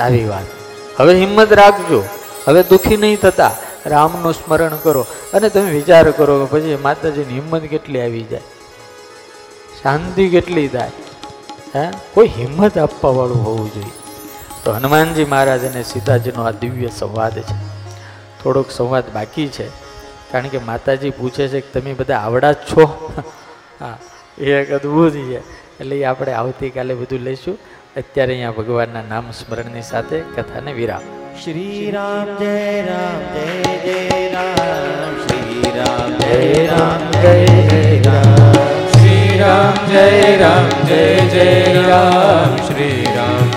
આવી વાત. હવે હિંમત રાખજો. હવે દુઃખી નહીં થતા. રામનું સ્મરણ કરો અને તમે વિચાર કરો કે પછી માતાજીની હિંમત કેટલી આવી જાય. શાંતિ કેટલી થાય. હે? કોઈ હિંમત આપવાવાળું હોવું જોઈએ. તો હનુમાનજી મહારાજ અને સીતાજીનો આ દિવ્ય સંવાદ છે. થોડોક સંવાદ બાકી છે. કારણ કે માતાજી પૂછે છે કે તમે બધા આવડા જ છો? હા એ એક અદ્ભુત છે. એટલે એ આપણે આવતીકાલે બધું લઈશું. અત્યારે અહીંયા ભગવાનના નામ સ્મરણની સાથે કથાને વિરામ. શ્રી રામ જય રામ જય જય રામ. શ્રી રામ જય રામ જય જય રામ. શ્રી રામ જય રામ જય જય રામ. શ્રી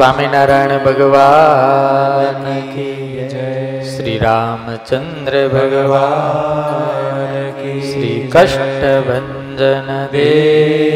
સ્વામિનારાયણ ભગવાન શ્રી રામચંદ્ર ભગવાન શ્રી કષ્ટભન દેવ.